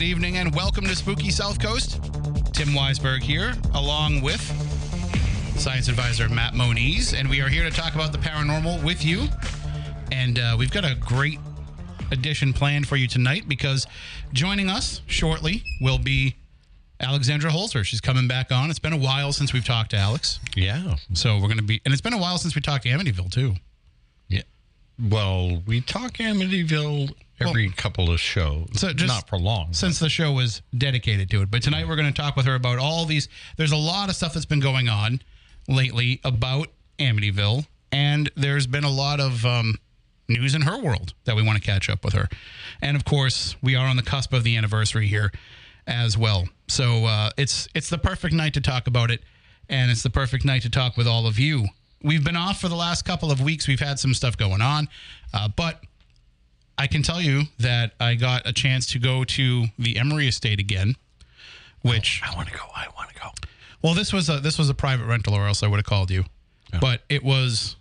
Good evening and welcome to Spooky South Coast. Tim Weisberg here, along with science advisor Matt Moniz, and we are here to talk about the paranormal with you. And uh, we've got a great edition planned for you tonight because joining us shortly will be Alexandra Holzer. She's coming back on. It's been a while since we've talked to Alex. Yeah. So we're going to be, and it's been a while since we talked to Amityville too. Yeah. Well, we talk Amityville every couple of shows. So just- not for long. since the show was dedicated to it. But tonight we're going to talk with her about all these. There's a lot of stuff that's been going on lately about Amityville, and there's been a lot of um, news in her world that we want to catch up with her. And of course, we are on the cusp of the anniversary here as well. So uh, it's it's the perfect night to talk about it, and it's the perfect night to talk with all of you. We've been off for the last couple of weeks. We've had some stuff going on, uh, but I can tell you that I got a chance to go to the Emery Estate again, which I want to go. I want to go. well, this was a this was a private rental, or else I would have called you. But it was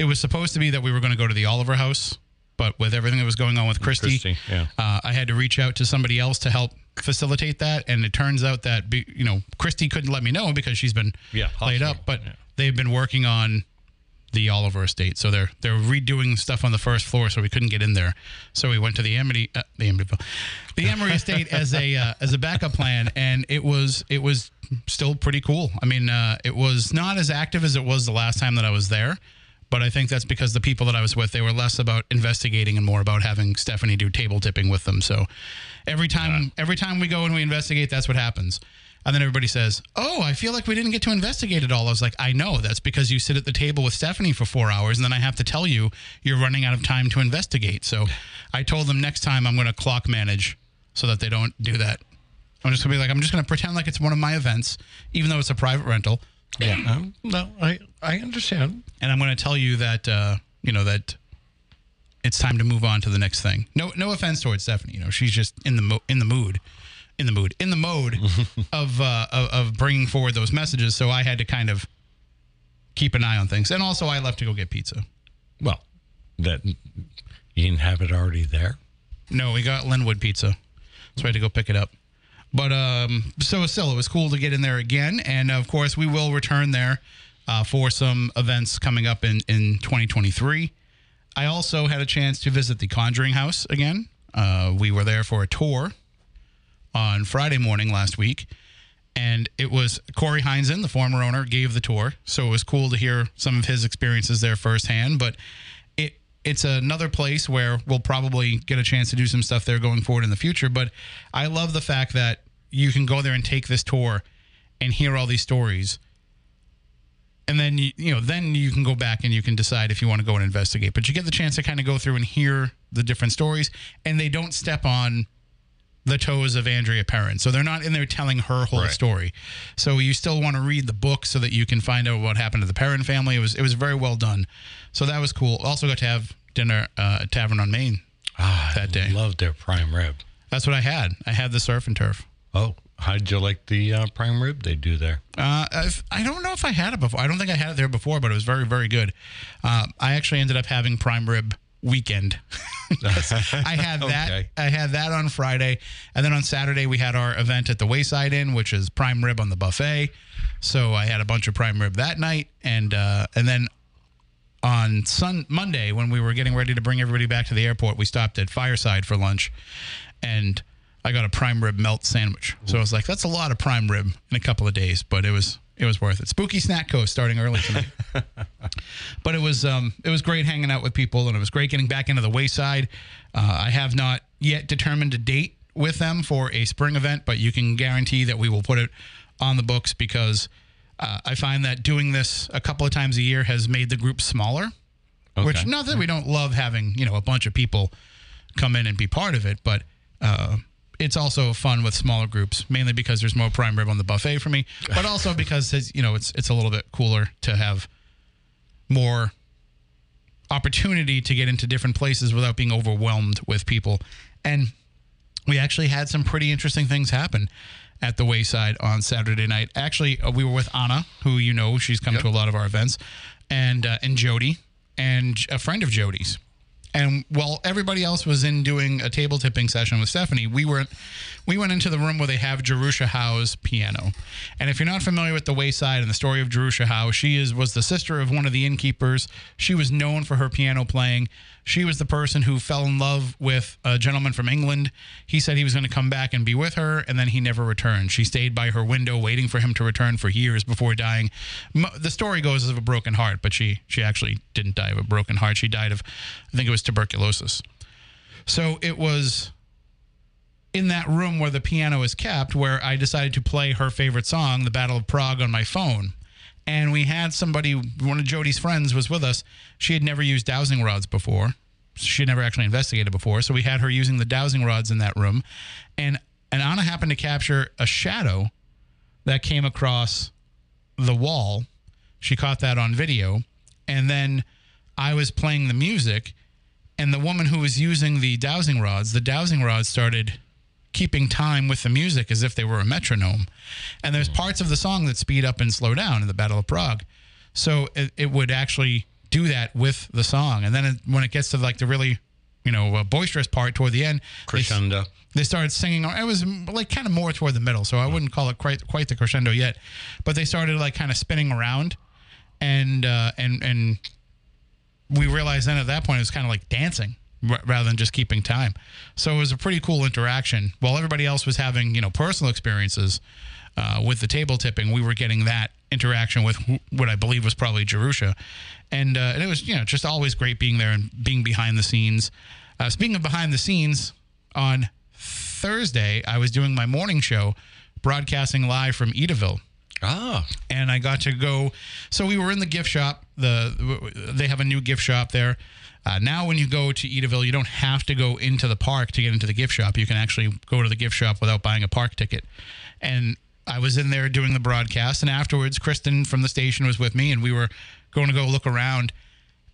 it was supposed to be that we were going to go to the Oliver House, but with everything that was going on with Christy, Christy, yeah. uh, I had to reach out to somebody else to help facilitate that. And it turns out that be, you know Christy couldn't let me know because she's been Yeah, laid up, but yeah. they've been working on the Oliver estate. So they're they're redoing stuff on the first floor, so we couldn't get in there. So we went to the Amity, uh, the Amityville, the Emery estate as a uh, as a backup plan, and it was it was still pretty cool. I mean, uh, it was not as active as it was the last time that I was there. But I think that's because the people that I was with, they were less about investigating and more about having Stephanie do table tipping with them. So every time, every time we go and we investigate, that's what happens. And then everybody says, "Oh, I feel like we didn't get to investigate it all." I was like, "I know. That's because you sit at the table with Stephanie for four hours, and then I have to tell you you're running out of time to investigate." So I told them next time I'm going to clock manage so that they don't do that. I'm just going to be like, I'm just going to pretend like it's one of my events, even though it's a private rental, Yeah. Um, no, I I understand. and I'm going to tell you that uh, you know that it's time to move on to the next thing. No, no offense towards Stephanie. You know, she's just in the mo- in the mood, in the mood, in the mode of, uh, of of bringing forward those messages. So I had to kind of keep an eye on things, and also I left to go get pizza. Well, that you didn't have it already there. No, we got Linwood Pizza, so I had to go pick it up. But um, so still, it was cool to get in there again, and of course, we will return there uh, for some events coming up in in 2023. I also had a chance to visit the Conjuring House again. Uh, we were there for a tour on Friday morning last week, and it was Cory Heinzen, the former owner, gave the tour. So it was cool to hear some of his experiences there firsthand. But it it's another place where we'll probably get a chance to do some stuff there going forward in the future. But I love the fact that you can go there and take this tour and hear all these stories. And then you, you know, then you can go back and you can decide if you want to go and investigate. But you get the chance to kind of go through and hear the different stories, and they don't step on the toes of Andrea Perron. So they're not in there telling her whole Right. story. So you still want to read the book so that you can find out what happened to the Perron family. It was it was very well done. So that was cool. Also got to have dinner uh, at Tavern on Main. Ah, That I day. Love their prime rib. That's what I had. I had the surf and turf. Oh, how'd you like the uh, prime rib they do there? Uh, I've, I don't know if I had it before. I don't think I had it there before, but it was very, very good. Uh, I actually ended up having prime rib weekend. I had that. I had that on Friday, and then on Saturday we had our event at the Wayside Inn, which is prime rib on the buffet. So I had a bunch of prime rib that night, and uh, and then on Sun Monday when we were getting ready to bring everybody back to the airport, we stopped at Fireside for lunch, and I got a prime rib melt sandwich. So I was like, that's a lot of prime rib in a couple of days, but it was it was worth it. Spooky Snack Co. starting early tonight. but it was um, it was great hanging out with people, and it was great getting back into the wayside. Uh, I have not yet determined a date with them for a spring event, but you can guarantee that we will put it on the books because uh, I find that doing this a couple of times a year has made the group smaller. Which not that we don't love having you know a bunch of people come in and be part of it, but uh, it's also fun with smaller groups, mainly because there's more prime rib on the buffet for me, but also because it's, you know it's it's a little bit cooler to have more opportunity to get into different places without being overwhelmed with people. And we actually had some pretty interesting things happen at the Wayside on Saturday night. Actually, uh, we were with Anna, who you know she's come to a lot of our events, and uh, and Jody, and a friend of Jody's. And while everybody else was in doing a table tipping session with Stephanie, we were we went into the room where they have Jerusha Howe's piano. And if you're not familiar with the Wayside and the story of Jerusha Howe, she is was the sister of one of the innkeepers. She was known for her piano playing. She was the person who fell in love with a gentleman from England. He said he was going to come back and be with her, and then he never returned. She stayed by her window waiting for him to return for years before dying. The story goes of a broken heart, but she she actually didn't die of a broken heart. She died of, I think it was tuberculosis. So it was in that room where the piano is kept where I decided to play her favorite song, The Battle of Prague, on my phone. And we had somebody, one of Jody's friends was with us. She had never used dowsing rods before. She had never actually investigated before. So we had her using the dowsing rods in that room. And and Anna happened to capture a shadow that came across the wall. She caught that on video. And then I was playing the music and the woman who was using the dowsing rods, the dowsing rods started keeping time with the music as if they were a metronome. And there's parts of the song that speed up and slow down in the Battle of Prague. So it, it would actually do that with the song. And then it, when it gets to like the really, you know, uh, boisterous part toward the end, they, Crescendo. they started singing. It was like kind of more toward the middle, so I wouldn't call it quite quite the crescendo yet. But they started like kind of spinning around, and uh, and and we realized then at that point it was kind of like dancing r- rather than just keeping time. So it was a pretty cool interaction. While everybody else was having you know personal experiences uh, with the table tipping, we were getting that interaction with wh- what I believe was probably Jerusha, and uh, and it was you know just always great being there and being behind the scenes. Uh, speaking of behind the scenes, on Thursday I was doing my morning show, broadcasting live from Edaville Ah, and I got to go. So we were in the gift shop. The they have a new gift shop there. Uh, now, when you go to Edaville, you don't have to go into the park to get into the gift shop. You can actually go to the gift shop without buying a park ticket. And I was in there doing the broadcast, and afterwards, Kristen from the station was with me, and we were going to go look around.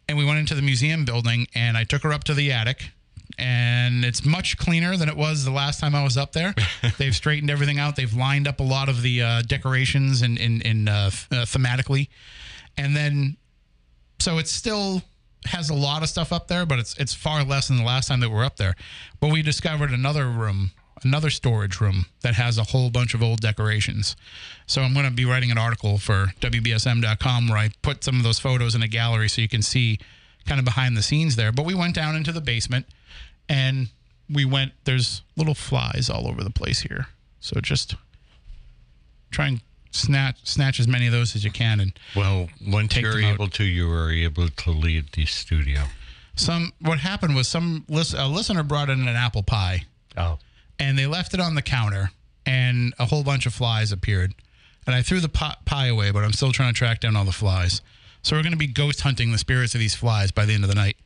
And we went into the museum building, and I took her up to the attic. And it's much cleaner than it was the last time I was up there. They've straightened everything out. They've lined up a lot of the uh, decorations and in, in, uh, uh, thematically, and then so it's still has a lot of stuff up there, but it's it's far less than the last time that we were up there. But we discovered another room, another storage room that has a whole bunch of old decorations. So I'm going to be writing an article for WBSM.com where I put some of those photos in a gallery so you can see kind of behind the scenes there. But we went down into the basement and we went there's little flies all over the place here. So just try and snatch snatch as many of those as you can and well, once Take you're able to, you are able to leave the studio. some what happened was some lis- a listener brought in an apple pie. Oh, and they left it on the counter and a whole bunch of flies appeared. And i threw the pi- pie away but i'm still trying to track down all the flies. So we're going to be ghost hunting the spirits of these flies by the end of the night.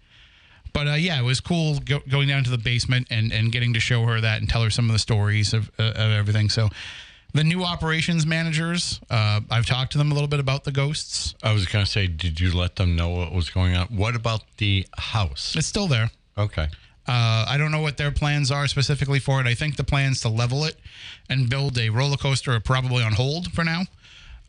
But uh, yeah it was cool go- going down to the basement and, and getting to show her that and tell her some of the stories of, uh, of everything. So the new operations managers uh, i've talked to them a little bit about the ghosts I was going to say, did you let them know what was going on? What about the house? it's still there Okay. Uh, I don't know what their plans are specifically for it. I think the plans to level it and build a roller coaster are probably on hold for now.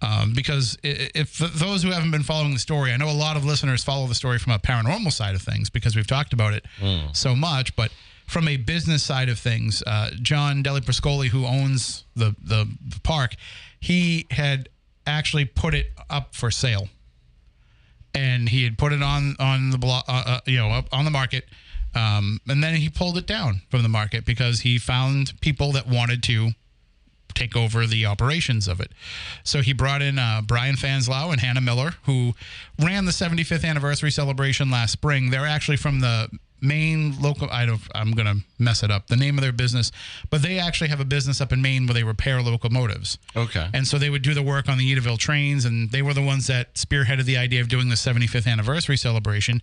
Um, because i- if those who haven't been following the story, I know a lot of listeners follow the story from a paranormal side of things because we've talked about it so much. But from a business side of things, uh, John Delli Priscoli, who owns the, the the park, he had actually put it up for sale and he had put it on on the block, uh, uh, you know, up on the market, um, and then he pulled it down from the market because he found people that wanted to take over the operations of it. So he brought in uh, Brian Fanslau and Hannah Miller, who ran the 75th anniversary celebration last spring. They're actually from the main local. I don't. I'm gonna mess it up. The name of their business, but they actually have a business up in Maine where they repair locomotives. Okay. And so they would do the work on the Edaville trains, and they were the ones that spearheaded the idea of doing the 75th anniversary celebration.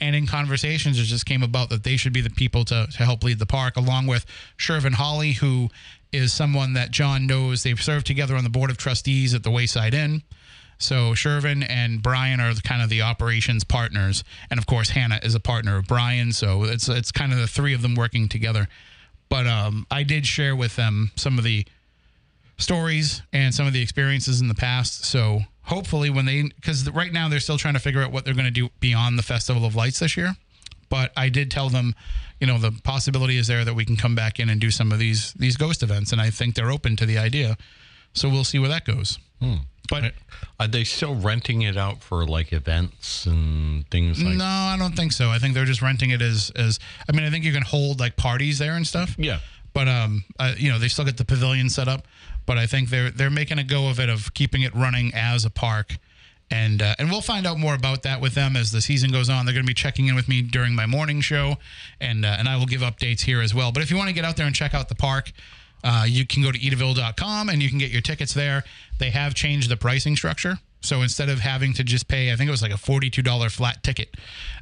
And in conversations, it just came about that they should be the people to, to help lead the park, along with Shervin Holly, who is someone that John knows. They've served together on the board of trustees at the Wayside Inn. So Shervin and Brian are kind of the operations partners, and of course Hannah is a partner of Brian. So it's it's kind of the three of them working together. But um, I did share with them some of the stories and some of the experiences in the past. So hopefully, when they, because right now they're still trying to figure out what they're going to do beyond the Festival of Lights this year. But I did tell them, you know, the possibility is there that we can come back in and do some of these these ghost events, and I think they're open to the idea. So we'll see where that goes. But Are they still renting it out for like events and things like no, I don't think so. I think they're just renting it as as. I mean, I think you can hold like parties there and stuff. Yeah. But um, uh, you know, they still get the pavilion set up. But I think they're they're making a go of it of keeping it running as a park. And uh, and we'll find out more about that with them as the season goes on. They're going to be checking in with me during my morning show, and uh, and I will give updates here as well. But if you want to get out there and check out the park, uh, you can go to edaville.com and you can get your tickets there. They have changed the pricing structure. So instead of having to just pay, I think it was like a $42 flat ticket,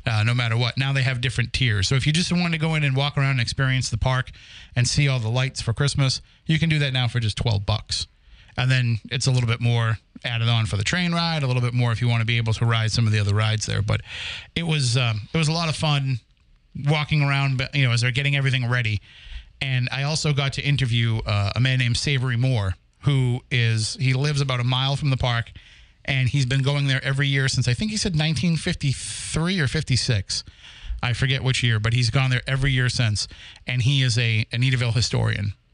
uh, no matter what, now they have different tiers. So if you just want to go in and walk around and experience the park and see all the lights for Christmas, you can do that now for just 12 bucks. And then it's a little bit more added on for the train ride, a little bit more if you want to be able to ride some of the other rides there. But it was um, it was a lot of fun walking around, you know, as they're getting everything ready. And I also got to interview uh, a man named Savory Moore, who is he lives about a mile from the park, and he's been going there every year since I think he said 1953 or 56. I forget which year, but he's gone there every year since, and he is a an Edaville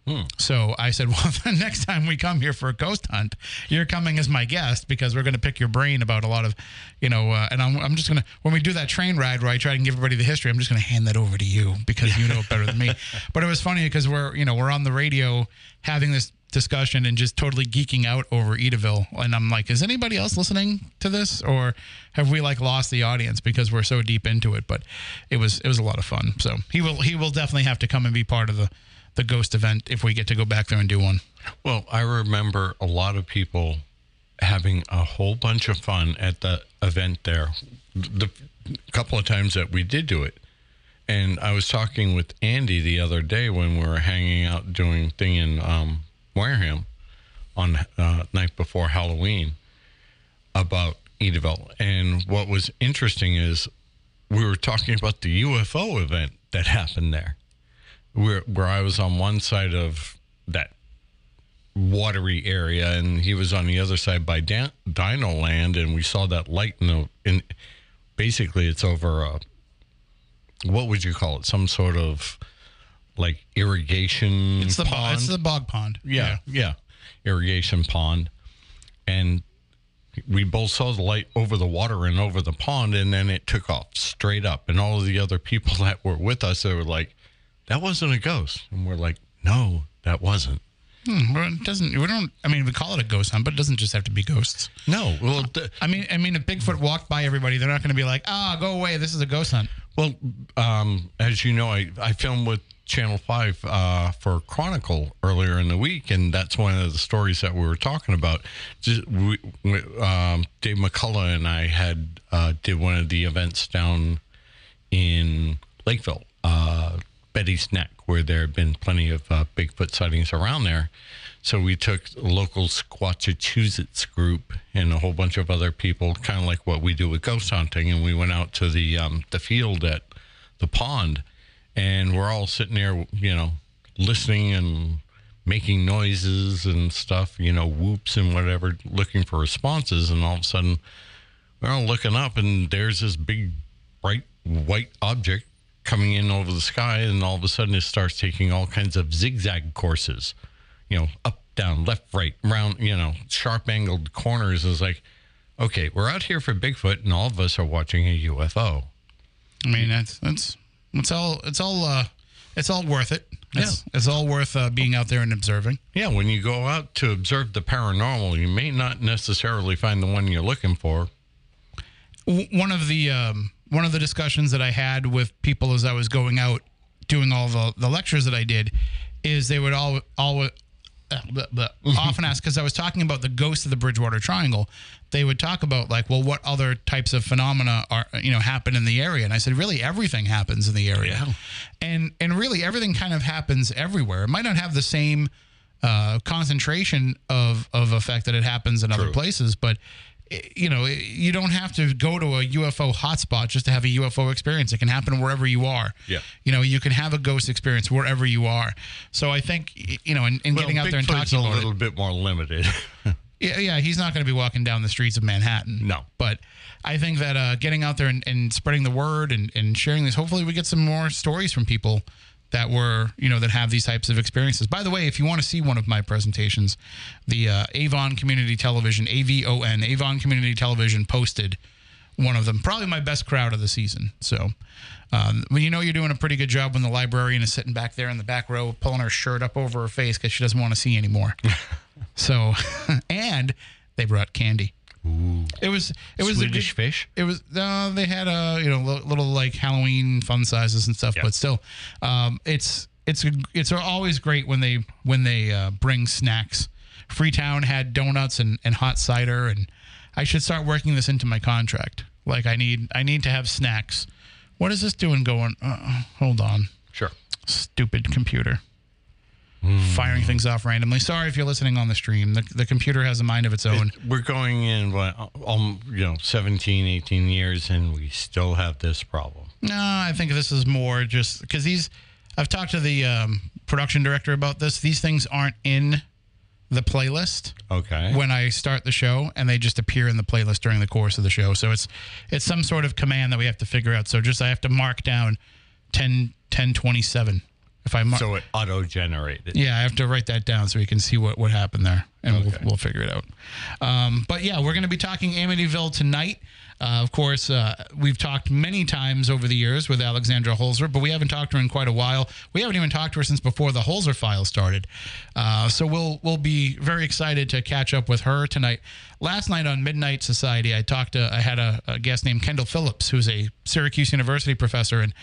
historian. So I said, well, the next time we come here for a ghost hunt, you're coming as my guest because we're going to pick your brain about a lot of, you know, uh, and I'm, I'm just going to, when we do that train ride where I try to give everybody the history, I'm just going to hand that over to you because you know it better than me. But it was funny because we're, you know, we're on the radio having this discussion and just totally geeking out over Edaville. And I'm like, is anybody else listening to this or have we like lost the audience because we're so deep into it? But it was, it was a lot of fun. So he will, he will definitely have to come and be part of the, the ghost event if we get to go back there and do one. Well, I remember a lot of people having a whole bunch of fun at the event there. The couple of times that we did do it. And I was talking with Andy the other day when we were hanging out doing thing in um, Wareham on uh, night before Halloween about Edaville. And what was interesting is we were talking about the UFO event that happened there, where where I was on one side of that watery area, and he was on the other side by Dan- Dino Land, and we saw that light in the in. Basically, it's over a. What would you call it? Some sort of like irrigation. It's the, pond? it's the bog pond. yeah, yeah, irrigation pond, and we both saw the light over the water and over the pond, and then it took off straight up. And all of the other people that were with us, they were like, "That wasn't a ghost," and we're like, "No, that wasn't." Hmm, well, it doesn't. We don't. I mean, we call it a ghost hunt, but it doesn't just have to be ghosts. No, well, th- I mean, I mean, if Bigfoot walked by everybody, they're not going to be like, "Ah, go away. This is a ghost hunt." well, um, as you know, I I filmed with Channel Five uh, for Chronicle earlier in the week, and that's one of the stories that we were talking about. Just we, we, um, Dave McCullough and I had uh, did one of the events down in Lakeville, uh, Betty's Neck, where there have been plenty of uh, Bigfoot sightings around there. So we took local Squatchachusetts group and a whole bunch of other people, kind of like what we do with ghost hunting, and we went out to the um, the field at the pond, and we're all sitting there, you know, listening and making noises and stuff, you know, whoops and whatever, looking for responses, and all of a sudden we're all looking up and there's this big bright white object coming in over the sky and all of a sudden it starts taking all kinds of zigzag courses you know up down left right round you know sharp angled corners is like okay we're out here for bigfoot and all of us are watching a ufo I mean, that's that's it's all it's all uh, it's all worth it. It's, it's all worth uh, being out there and observing. yeah when you go out to observe the paranormal you may not necessarily find the one you're looking for one of the um, one of the discussions that I had with people as I was going out doing all the, the lectures that I did is they would all all uh, bleh, bleh, often ask because I was talking about the ghost of the Bridgewater Triangle. They would talk about like, well, what other types of phenomena are you know happen in the area? And I said, really, everything happens in the area, and and really everything kind of happens everywhere. It might not have the same uh, concentration of of effect that it happens in other places, but you know you don't have to go to a UFO hotspot just to have a UFO experience. It can happen wherever you are. Yeah. you know you can have a ghost experience wherever you are. So I think you know, in, in getting out there and talking a little it, bit more limited Yeah, yeah, he's not going to be walking down the streets of Manhattan. No. But I think that uh, getting out there and, and spreading the word and, and sharing this, hopefully we get some more stories from people that were, you know, that have these types of experiences. By the way, if you want to see one of my presentations, the uh, Avon Community Television, A-V-O-N, Avon Community Television posted one of them. Probably my best crowd of the season. So um, when you know you're doing a pretty good job when the librarian is sitting back there in the back row pulling her shirt up over her face because she doesn't want to see anymore. so, and they brought candy. It was it was a Swedish good- fish. It was uh, they had a you know li- little like Halloween fun sizes and stuff, Yeah. but still, um, it's it's it's always great when they when they uh, bring snacks. Freetown had donuts and, and hot cider, and I should start working this into my contract. Like I need I need to have snacks. What is this doing? Going? Uh, hold on, Sure. stupid computer. Firing things off randomly. Sorry if you're listening on the stream. The, the computer has a mind of its own. We're going in, what, um, you know, 17, 18 years, and we still have this problem. No, I think this is more just because these. I've talked to the um, production director about this. These things aren't in the playlist Okay. when I start the show, and they just appear in the playlist during the course of the show. So it's it's some sort of command that we have to figure out. So just I have to mark down 10, 10 27. If I mark, so it auto generated. yeah, I have to write that down so we can see what, what happened there, and Okay. we'll, we'll figure it out. Um, but yeah, we're going to be talking Amityville tonight. Uh, of course, uh, we've talked many times over the years with Alexandra Holzer, but we haven't talked to her in quite a while. We haven't even talked to her since before the Holzer file started. Uh, so we'll we'll be very excited to catch up with her tonight. Last night on Midnight Society, I talked to I had a, a guest named Kendall Phillips, who's a Syracuse University professor, and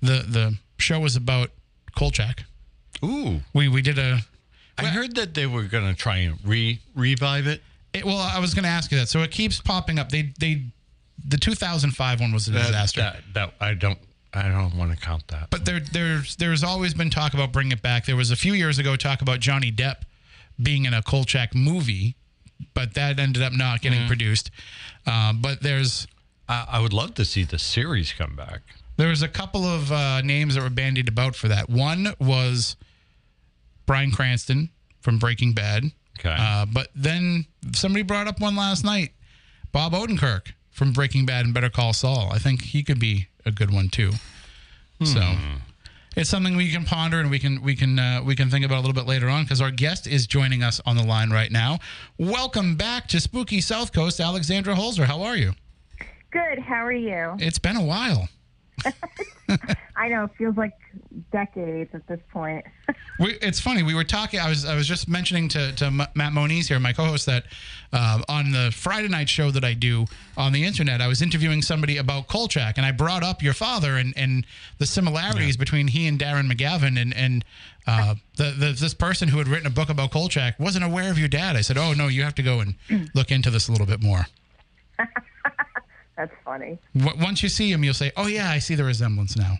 the the show was about Kolchak. Ooh. We we did a I heard that they were going to try and re revive it. It, well, I was going to ask you that. So it keeps popping up. They they the 2005 one was a disaster. That, that I don't I don't want to count that. but there there's there's always been talk about bringing it back. There was a few years ago talk about Johnny Depp being in a Kolchak movie, but that ended up not getting produced. Uh, but there's I, I would love to see the series come back. There was a couple of uh, names that were bandied about for that. One was Bryan Cranston from Breaking Bad. Okay. Uh, but then somebody brought up one last night, Bob Odenkirk from Breaking Bad and Better Call Saul. I think he could be a good one too. So it's something we can ponder and we can we can uh, we can think about a little bit later on because our guest is joining us on the line right now. Welcome back to Spooky South Coast, Alexandra Holzer. How are you? Good. How are you? It's been a while. I know it feels like decades at this point. We, it's funny. We were talking. I was I was just mentioning to, to M- Matt Moniz here, my co-host, that uh, on the Friday night show that I do on the internet, I was interviewing somebody about Kolchak, and I brought up your father and, and the similarities between he and Darren McGavin, and and uh, the, the this person who had written a book about Kolchak wasn't aware of your dad. I said, "Oh no, you have to go and look into this a little bit more." That's funny. W- once you see him, you'll say, "Oh yeah, I see the resemblance now."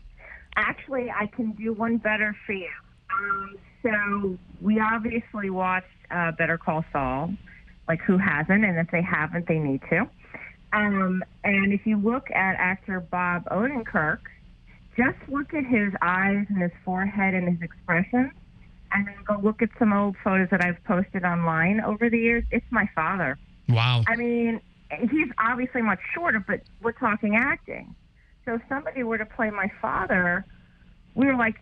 Actually, I can do one better for you. Um, so we obviously watched uh, Better Call Saul. Like who hasn't? And if they haven't, they need to. Um, and if you look at actor Bob Odenkirk, just look at his eyes and his forehead and his expression, and then go look at some old photos that I've posted online over the years. It's my father. Wow. I mean, he's obviously much shorter, but we're talking acting. So if somebody were to play my father, we were like,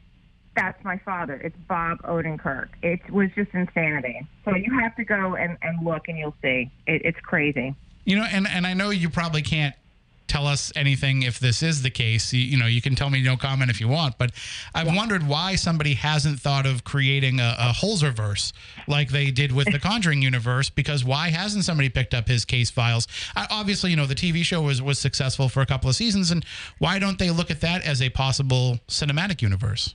that's my father. It's Bob Odenkirk. It was just insanity. So you have to go and, and look and you'll see. It, it's crazy. You know, and, and I know you probably can't tell us anything if this is the case. You, you know, you can tell me no comment if you want, but I've wondered why somebody hasn't thought of creating a, a Holzerverse like they did with the Conjuring universe. Because why hasn't somebody picked up his case files? I, obviously, you know, the TV show was was successful for a couple of seasons, and why don't they look at that as a possible cinematic universe?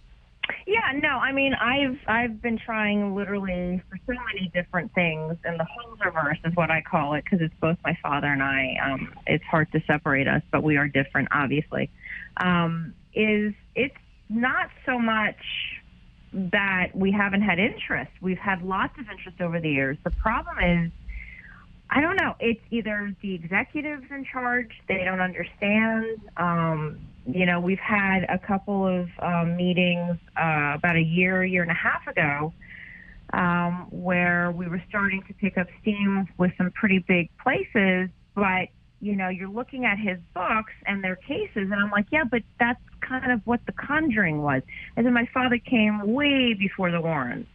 No, I mean, I've I've been trying literally for so many different things, and the Holzerverse is what I call it because it's both my father and I. Um, it's hard to separate us, but we are different, obviously. Um, is it's not so much that we haven't had interest. We've had lots of interest over the years. The problem is, I don't know. It's either the executives in charge; they don't understand. Um, you know, we've had a couple of um, meetings uh, about a year, year and a half ago um, where we were starting to pick up steam with some pretty big places, but you know, you're looking at his books and their cases, and I'm like, yeah, but that's kind of what The Conjuring was. And then my father came way before the Warrens.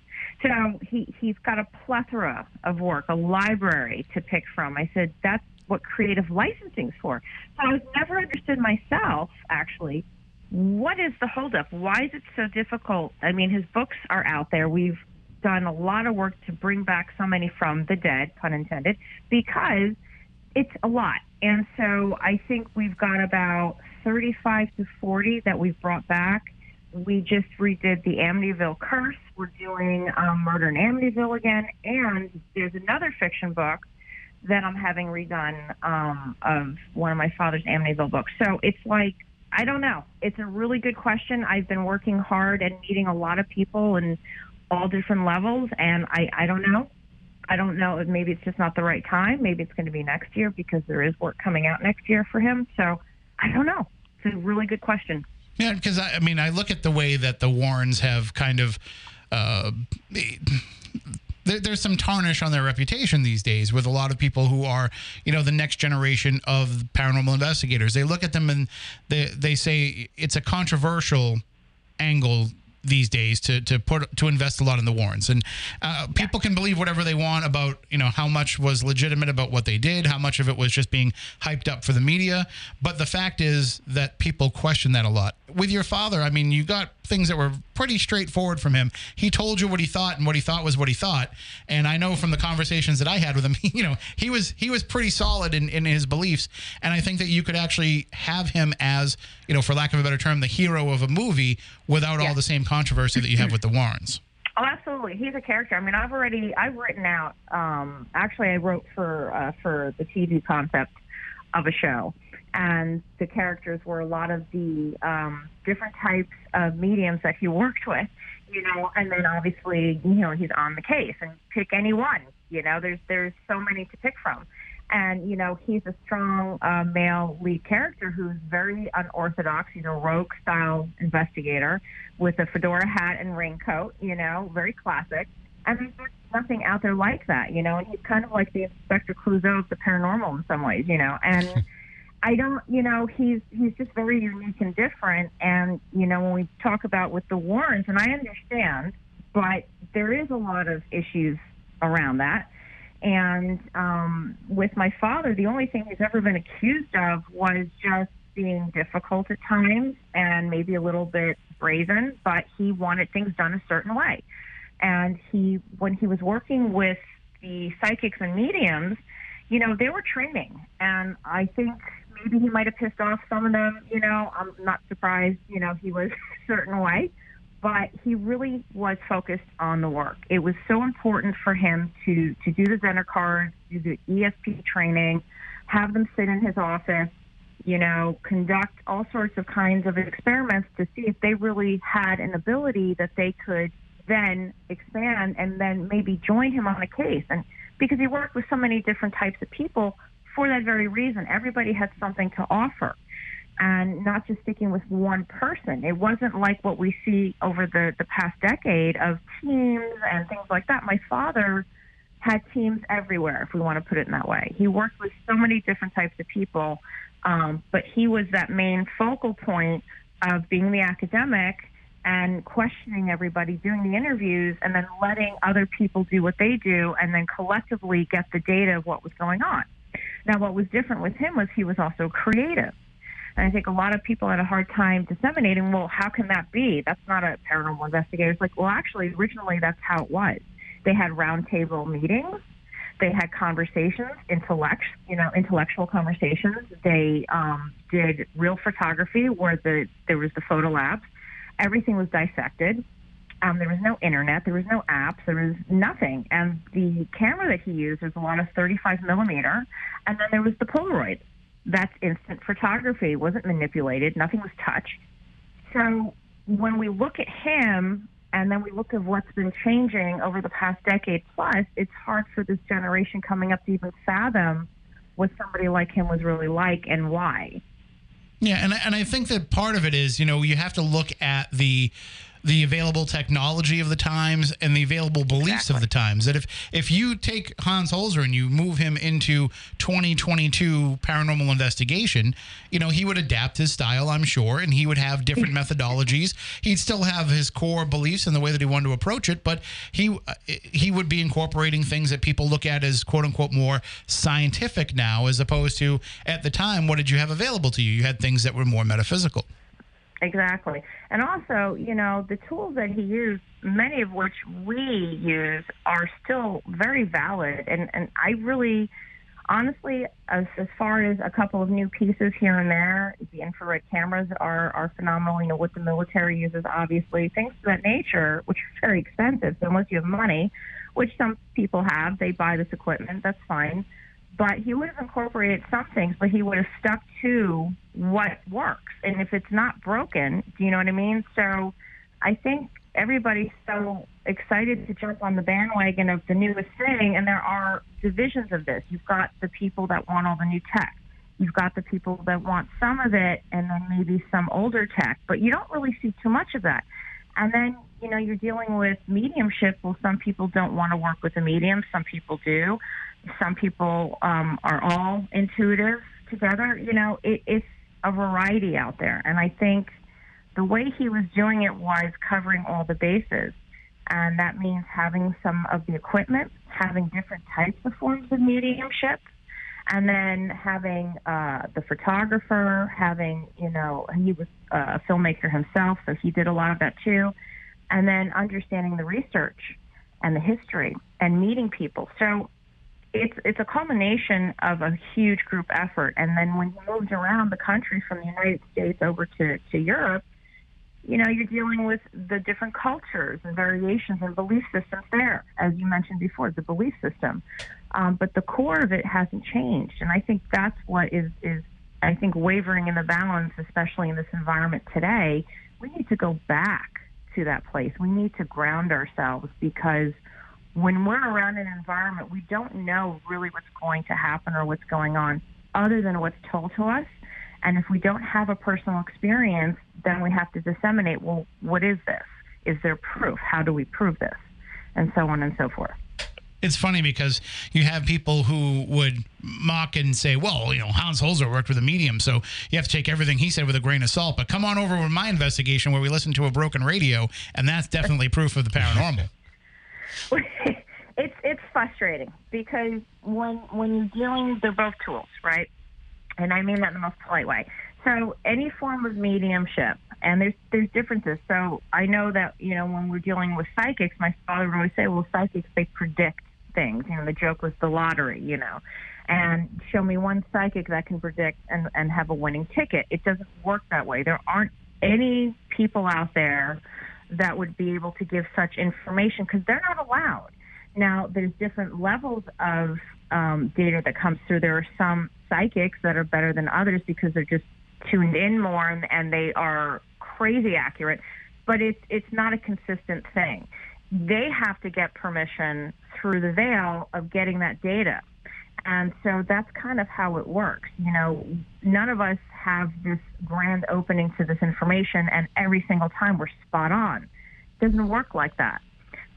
So he, he's got a plethora of work, a library to pick from. I said, that's what creative licensing's for. So I was never understood myself, actually, what is the holdup? Why is it so difficult? I mean, his books are out there. We've done a lot of work to bring back so many from the dead, pun intended, because it's a lot. And so I think we've got about 35 to 40 that we've brought back. We just redid the Amityville Curse. We're doing um, Murder in Amityville again. And there's another fiction book that I'm having redone um, of one of my father's Amityville books. So it's like, I don't know. It's a really good question. I've been working hard and meeting a lot of people in all different levels, and I, I don't know. I don't know. Maybe it's just not the right time. Maybe it's going to be next year because there is work coming out next year for him. So I don't know. It's a really good question. Yeah, because I, I mean, I look at the way that the Warrens have kind of. Uh, there, there's some tarnish on their reputation these days with a lot of people who are, you know, the next generation of paranormal investigators. They look at them and they they say it's a controversial angle these days to to put to invest a lot in the Warrens. And uh, people can believe whatever they want about you know how much was legitimate about what they did, how much of it was just being hyped up for the media. But the fact is that people question that a lot. With your father, I mean, you got things that were pretty straightforward from him. He told you what he thought, and what he thought was what he thought. And I know from the conversations that I had with him, you know, he was he was pretty solid in, in his beliefs. And I think that you could actually have him as, you know, for lack of a better term, the hero of a movie without all the same controversy that you have with the Warrens. Oh, absolutely. He's a character. I mean, I've already I've written out. Um, actually, I wrote for uh, for the TV concept of a show and the characters were a lot of the um, different types of mediums that he worked with, you know, and then obviously, you know, he's on the case and pick any one, you know, there's there's so many to pick from. And, you know, he's a strong uh, male lead character who's very unorthodox. He's a rogue style investigator with a fedora hat and raincoat, you know, very classic. And there's nothing out there like that, you know, and he's kind of like the Inspector Clouseau of the paranormal in some ways, you know, and I don't, you know, he's he's just very unique and different. And you know, when we talk about with the Warrens, and I understand, but there is a lot of issues around that. And um, with my father, the only thing he's ever been accused of was just being difficult at times and maybe a little bit brazen, but he wanted things done a certain way. And he, when he was working with the psychics and mediums, you know, they were training. And I think maybe he might have pissed off some of them. You know, I'm not surprised. You know, he was a certain way, but he really was focused on the work. It was so important for him to to do the Zener cards, do the ESP training, have them sit in his office. You know, conduct all sorts of kinds of experiments to see if they really had an ability that they could then expand and then maybe join him on a case. And because he worked with so many different types of people, for that very reason. Everybody had something to offer and not just sticking with one person. It wasn't like what we see over the, the past decade of teams and things like that. My father had teams everywhere, if we want to put it in that way. He worked with so many different types of people, um, but he was that main focal point of being the academic and questioning everybody, doing the interviews, and then letting other people do what they do, and then collectively get the data of what was going on. Now, what was different with him was he was also creative. And I think a lot of people had a hard time disseminating, well, how can that be? That's not a paranormal investigator. It's like, well, actually, originally that's how it was. They had roundtable meetings. They had conversations, intellect, you know, intellectual conversations. They um, did real photography where the there was the photo labs. Everything was dissected. Um, there was no internet. There was no apps. There was nothing. And the camera that he used was a lot of 35 millimeter. And then there was the Polaroid. That's instant photography. It wasn't manipulated. Nothing was touched. So when we look at him and then we look at what's been changing over the past decade plus, it's hard for this generation coming up to even fathom what somebody like him was really like and why. Yeah, and and I think that part of it is, you know, you have to look at the the available technology of the times and the available beliefs of the times. That if if you take Hans Holzer and you move him into 2022 paranormal investigation, you know he would adapt his style, I'm sure, and he would have different methodologies. He'd still have his core beliefs and the way that he wanted to approach it, but he uh, he would be incorporating things that people look at as quote unquote more scientific now, as opposed to at the time what did you have available to you? You had things that were more metaphysical. Exactly. And also, you know, the tools that he used, many of which we use, are still very valid. And, and I really, honestly, as, as far as a couple of new pieces here and there, the infrared cameras are, are phenomenal. You know, what the military uses, obviously, things of that nature, which are very expensive. So unless you have money, which some people have, they buy this equipment, that's fine but he would have incorporated some things, but he would have stuck to what works. And if it's not broken, do you know what I mean? So I think everybody's so excited to jump on the bandwagon of the newest thing, and there are divisions of this. You've got the people that want all the new tech. You've got the people that want some of it and then maybe some older tech, but you don't really see too much of that. And then, you know, you're dealing with mediumship. Well, some people don't want to work with a medium, some people do. Some people um, are all intuitive together. You know, it, it's a variety out there. And I think the way he was doing it was covering all the bases. And that means having some of the equipment, having different types of forms of mediumship, and then having uh, the photographer, having, you know, he was uh, a filmmaker himself, so he did a lot of that too, and then understanding the research and the history and meeting people. So it's it's a culmination of a huge group effort. And then when you moved around the country from the United States over to, to Europe, you know, you're dealing with the different cultures and variations and belief systems there, as you mentioned before, the belief system. Um, but the core of it hasn't changed, and I think that's what is is I think wavering in the balance, especially in this environment today. We need to go back to that place. We need to ground ourselves because when we're around an environment, we don't know really what's going to happen or what's going on other than what's told to us. And if we don't have a personal experience, then we have to disseminate, well, what is this? Is there proof? How do we prove this? And so on and so forth. It's funny because you have people who would mock and say, well, you know, Hans Holzer worked with a medium, so you have to take everything he said with a grain of salt. But come on over with my investigation where we listen to a broken radio, and that's definitely proof of the paranormal. it's it's frustrating because when when you're dealing, they're both tools, right? And I mean that in the most polite way. So any form of mediumship, and there's there's differences. So I know that you know when we're dealing with psychics, my father would always say, "Well, psychics they predict things." You know, the joke was the lottery. You know, and show me one psychic that can predict and and have a winning ticket. It doesn't work that way. There aren't any people out there that would be able to give such information because they're not allowed. Now, there's different levels of um, data that comes through. There are some psychics that are better than others because they're just tuned in more and, and they are crazy accurate, but it's it's not a consistent thing. They have to get permission through the veil of getting that data. And so that's kind of how it works. You know, none of us have this grand opening to this information, and every single time we're spot on. It doesn't work like that.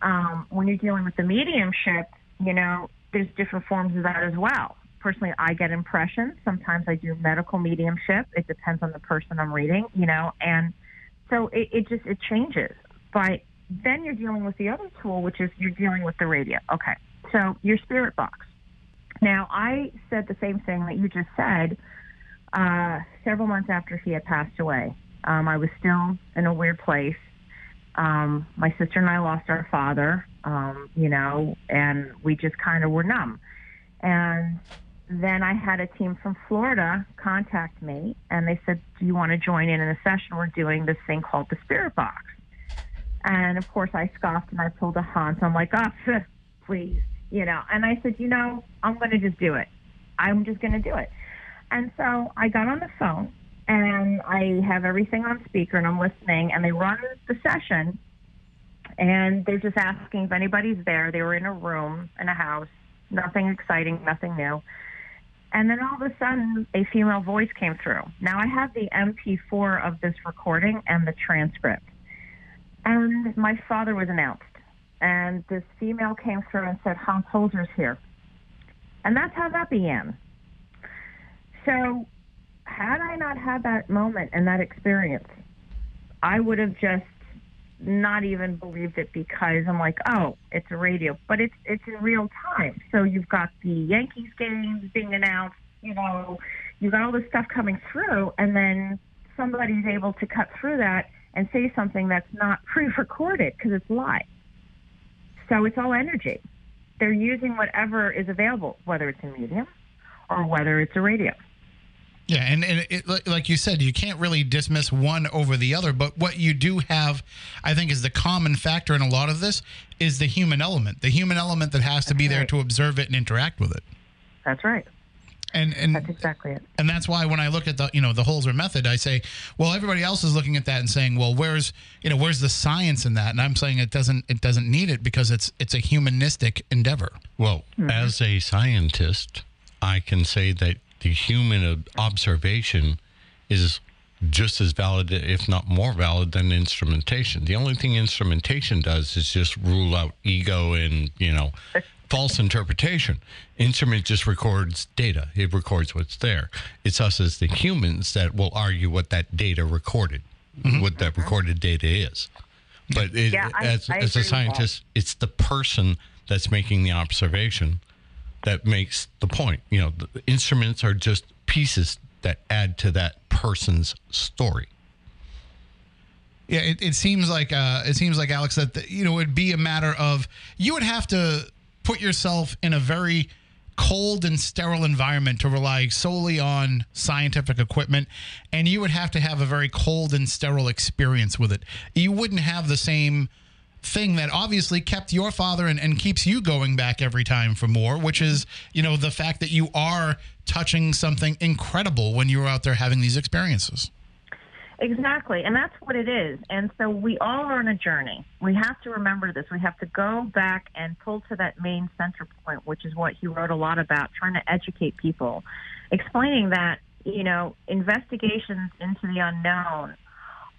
Um, when you're dealing with the mediumship, you know, there's different forms of that as well. Personally, I get impressions. Sometimes I do medical mediumship. It depends on the person I'm reading, you know, and so it, it just it changes. But then you're dealing with the other tool, which is you're dealing with the radio. Okay, so your spirit box now, I said the same thing that you just said uh, several months after he had passed away. Um, I was still in a weird place. Um, my sister and I lost our father, um, you know, and we just kind of were numb. And then I had a team from Florida contact me, and they said, "Do you want to join in in a session? We're doing this thing called the Spirit Box." And of course, I scoffed and I pulled a Hans. I'm like, "Oh, please." you know. And I said, you know, I'm going to just do it. I'm just going to do it. And so I got on the phone and I have everything on speaker and I'm listening and they run the session and they're just asking if anybody's there. They were in a room in a house, nothing exciting, nothing new. And then all of a sudden, a female voice came through. Now I have the MP4 of this recording and the transcript. And my father was announced. And this female came through and said, Hans Holzer's here. And that's how that began. So, had I not had that moment and that experience, I would have just not even believed it because I'm like, oh, it's a radio, but it's it's in real time. So you've got the Yankees games being announced, you know, you've got all this stuff coming through, and then somebody's able to cut through that and say something that's not pre-recorded because it's live. So it's all energy. They're using whatever is available, whether it's a medium or whether it's a radio. Yeah, and, and it, like you said, you can't really dismiss one over the other. But what you do have, I think, is the common factor in a lot of this is the human element, the human element that has to be there to observe it and interact with it. That's right. And and That's exactly it. and that's why when I look at the you know the Holzer method, I say, well, everybody else is looking at that and saying, well, where's you know where's the science in that? And I'm saying it doesn't it doesn't need it because it's it's a humanistic endeavor. Well, mm-hmm. as a scientist, I can say that the human observation is just as valid, if not more valid, than instrumentation. The only thing instrumentation does is just rule out ego and, you know, false interpretation. Instrument just records data, it records what's there. It's us as the humans that will argue what that data recorded, what that recorded data is. But it, Yeah, I- as, I as a scientist, it's the person that's making the observation that makes the point. You know, the instruments are just pieces that add to that person's story. Yeah, it, it seems like uh, it seems like Alex that the, you know it'd be a matter of you would have to put yourself in a very cold and sterile environment to rely solely on scientific equipment and you would have to have a very cold and sterile experience with it. You wouldn't have the same thing that obviously kept your father and, and keeps you going back every time for more which is you know the fact that you are touching something incredible when you're out there having these experiences Exactly, and that's what it is. And so we all are on a journey. We have to remember this. We have to go back and pull to that main center point, which is what he wrote a lot about, trying to educate people, explaining that, you know, investigations into the unknown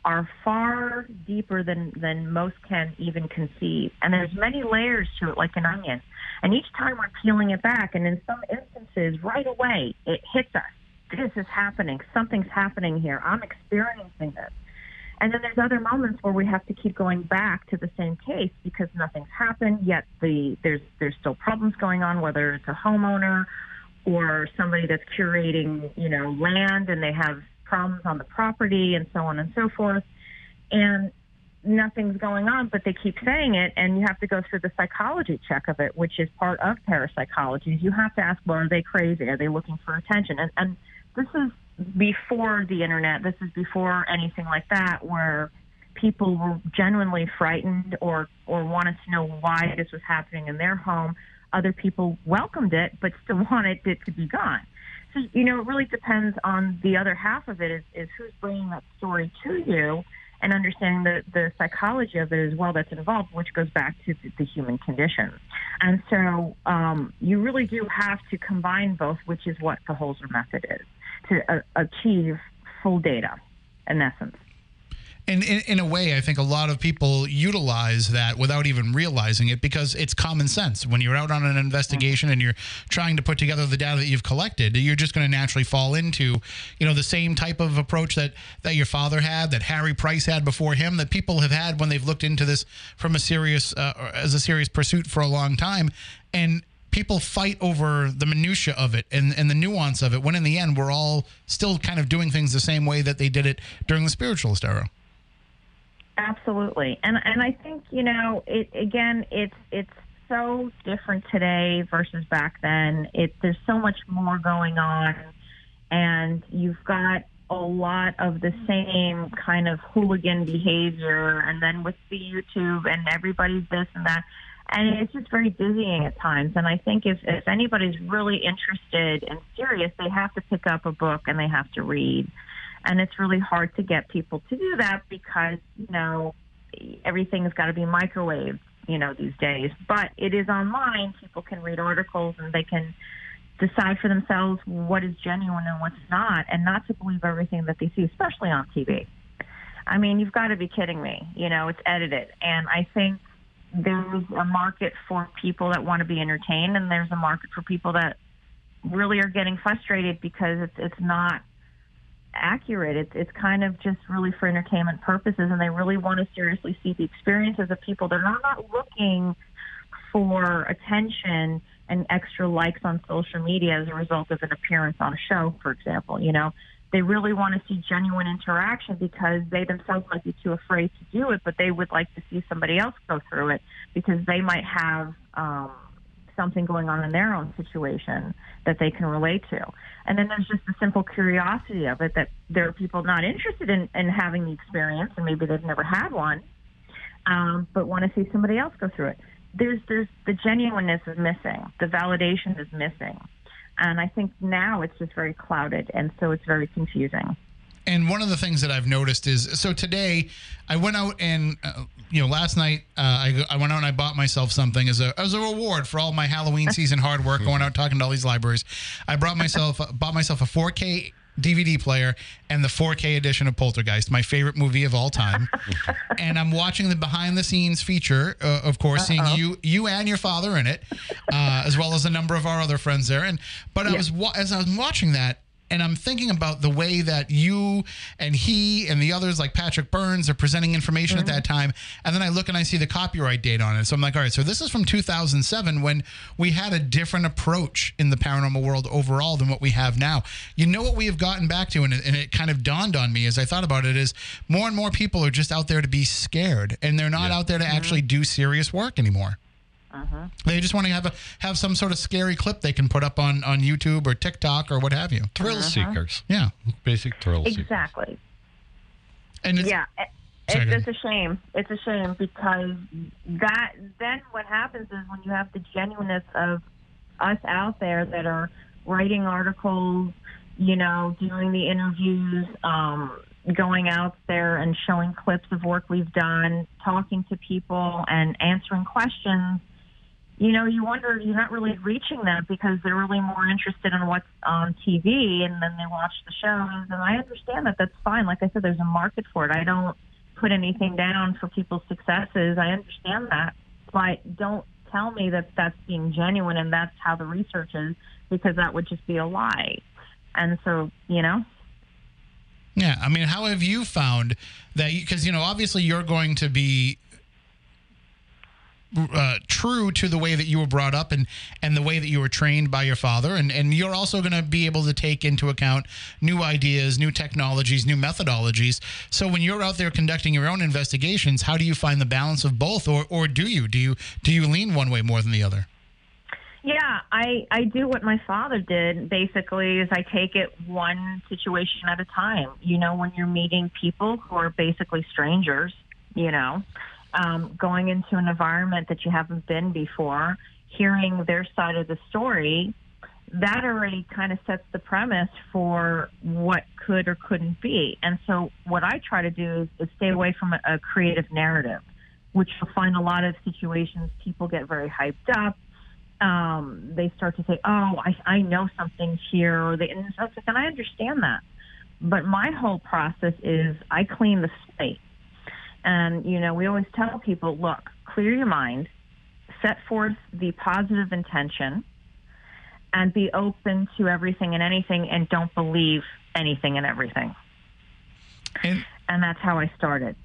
are far deeper than, than most can even conceive. And there's many layers to it, like an onion. And each time we're peeling it back, and in some instances, right away, it hits us this is happening. Something's happening here. I'm experiencing this. And then there's other moments where we have to keep going back to the same case because nothing's happened yet. The there's there's still problems going on, whether it's a homeowner or somebody that's curating, you know, land and they have problems on the property and so on and so forth. And nothing's going on, but they keep saying it, and you have to go through the psychology check of it, which is part of parapsychology. You have to ask, well, are they crazy? Are they looking for attention? And, and this is before the internet. This is before anything like that, where people were genuinely frightened or or wanted to know why this was happening in their home. Other people welcomed it, but still wanted it to be gone. So you know, it really depends on the other half of it is, is who's bringing that story to you and understanding the, the psychology of it as well that's involved, which goes back to the, the human condition. And so um, you really do have to combine both, which is what the Holzer method is, to uh, achieve full data, in essence. And in, in a way, I think a lot of people utilize that without even realizing it because it's common sense. When you're out on an investigation and you're trying to put together the data that you've collected, you're just going to naturally fall into, you know, the same type of approach that that your father had, that Harry Price had before him, that people have had when they've looked into this from a serious uh, as a serious pursuit for a long time, and people fight over the minutia of it and, and the nuance of it when in the end we're all still kind of doing things the same way that they did it during the spiritualist era Absolutely, and and I think you know it again. It's it's so different today versus back then. It there's so much more going on, and you've got a lot of the same kind of hooligan behavior, and then with the YouTube and everybody's this and that, and it's just very dizzying at times. And I think if if anybody's really interested and serious, they have to pick up a book and they have to read and it's really hard to get people to do that because you know everything's got to be microwaved you know these days but it is online people can read articles and they can decide for themselves what is genuine and what's not and not to believe everything that they see especially on tv I mean, you've got to be kidding me. You know, it's edited. And I think there's a market for people that want to be entertained, and there's a market for people that really are getting frustrated because it's it's not accurate. It's it's kind of just really for entertainment purposes, and they really want to seriously see the experiences of people. They're not, not looking for attention and extra likes on social media as a result of an appearance on a show, for example. You know, they really want to see genuine interaction because they themselves might be too afraid to do it, but they would like to see somebody else go through it because they might have um, something going on in their own situation that they can relate to. And then there's just the simple curiosity of it that there are people not interested in, in having the experience and maybe they've never had one, um, but want to see somebody else go through it. There's, there's the genuineness is missing. The validation is missing. And I think now it's just very clouded, and so it's very confusing. And one of the things that I've noticed is so today I went out and uh, you know last night uh, I, I went out and I bought myself something as a as a reward for all my Halloween season hard work going out talking to all these libraries. I brought myself bought myself a 4K DVD player and the 4K edition of Poltergeist, my favorite movie of all time. and I'm watching the behind the scenes feature, uh, of course, seeing you you and your father in it, uh, as well as a number of our other friends there. And but I was as I was watching that. And I'm thinking about the way that you and he and the others, like Patrick Burns, are presenting information at that mm-hmm. time. And then I look and I see the copyright date on it. So I'm like, all right, so this is from 2007 when we had a different approach in the paranormal world overall than what we have now. You know what we have gotten back to, and it, and it kind of dawned on me as I thought about it, is more and more people are just out there to be scared, and they're not Yeah. out there to mm-hmm. actually do serious work anymore. Uh-huh. They just want to have a have some sort of scary clip they can put up on on YouTube or TikTok or what have you. Thrill seekers. Yeah, Basic thrill seekers. Exactly. and it's, Yeah. it- Sorry, It's just a shame. It's a shame because that then what happens is when you have the genuineness of us out there that are writing articles, you know, doing the interviews, um, going out there and showing clips of work we've done, talking to people and answering questions. You know, you wonder you're not really reaching them because they're really more interested in what's on TV and then they watch the shows. And I understand that that's fine. Like I said, there's a market for it. I don't put anything down for people's successes. I understand that, but don't tell me that that's being genuine and that's how the research is because that would just be a lie. And so, you know, Yeah, I mean, how have you found that? Because you know, obviously, you're going to be uh, true to the way that you were brought up and and the way that you were trained by your father, and and you're also going to be able to take into account new ideas, new technologies, new methodologies. So when you're out there conducting your own investigations, how do you find the balance of both, or or do you do you do you lean one way more than the other? Yeah, I I do what my father did. Basically, is I take it one situation at a time. You know, when you're meeting people who are basically strangers, you know, um, going into an environment that you haven't been before, hearing their side of the story, that already kind of sets the premise for what could or couldn't be. And so, what I try to do is, is stay away from a, a creative narrative, which you'll find a lot of situations people get very hyped up um, they start to say, "Oh, I, I know something here," or they, and, like, and I understand that. But my whole process is I clean the slate, and you know, we always tell people, "Look, clear your mind, set forth the positive intention, and be open to everything and anything, and don't believe anything and everything." And And that's how I started.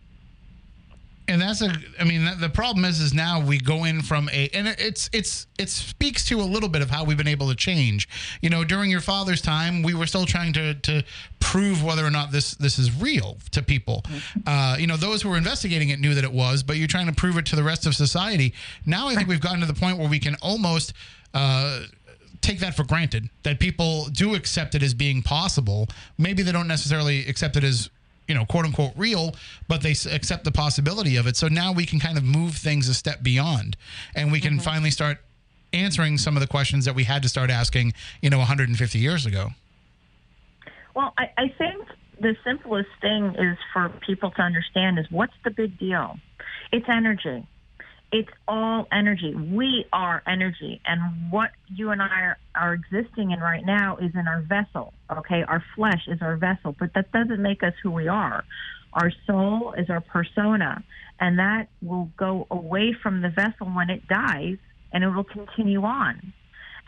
And that's a i mean the problem is is now we go in from a and it's it's it speaks to a little bit of how we've been able to change. You know during your father's time we were still trying to to prove whether or not this this is real to people. Uh, you know those who were investigating it knew that it was but you're trying to prove it to the rest of society. Now i think we've gotten to the point where we can almost uh, take that for granted that people do accept it as being possible. Maybe they don't necessarily accept it as you know, quote unquote real, but they accept the possibility of it. So now we can kind of move things a step beyond and we can mm-hmm. finally start answering some of the questions that we had to start asking, you know, 150 years ago. Well, I, I think the simplest thing is for people to understand is what's the big deal? It's energy. It's all energy. We are energy. And what you and I are, are existing in right now is in our vessel. Okay. Our flesh is our vessel, but that doesn't make us who we are. Our soul is our persona, and that will go away from the vessel when it dies, and it will continue on.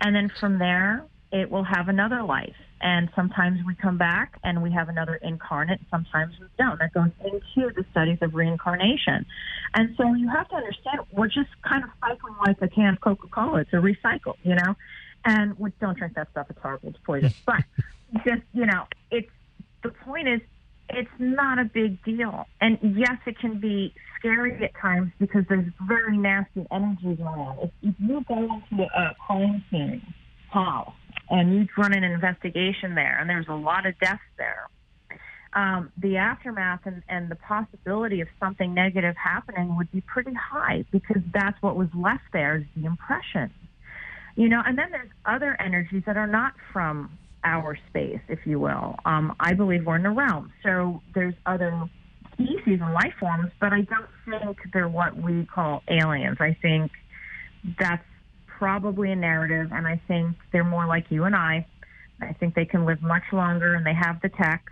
And then from there, it will have another life. And sometimes we come back and we have another incarnate. Sometimes we don't. That goes into the studies of reincarnation. And so you have to understand we're just kind of cycling like a can of Coca Cola. It's a recycle, you know? And we don't drink that stuff. It's horrible. It's poison. But just, you know, it's the point is it's not a big deal. And yes, it can be scary at times because there's very nasty energies around. If, if you go into a crime scene house and you'd run an investigation there, and there's a lot of deaths there, um, the aftermath and, and the possibility of something negative happening would be pretty high because that's what was left there is the impression. You know, and then there's other energies that are not from our space, if you will. Um, I believe we're in a realm. So there's other species and life forms, but I don't think they're what we call aliens. I think that's probably a narrative, and I think they're more like you and I. I think they can live much longer, and they have the tech,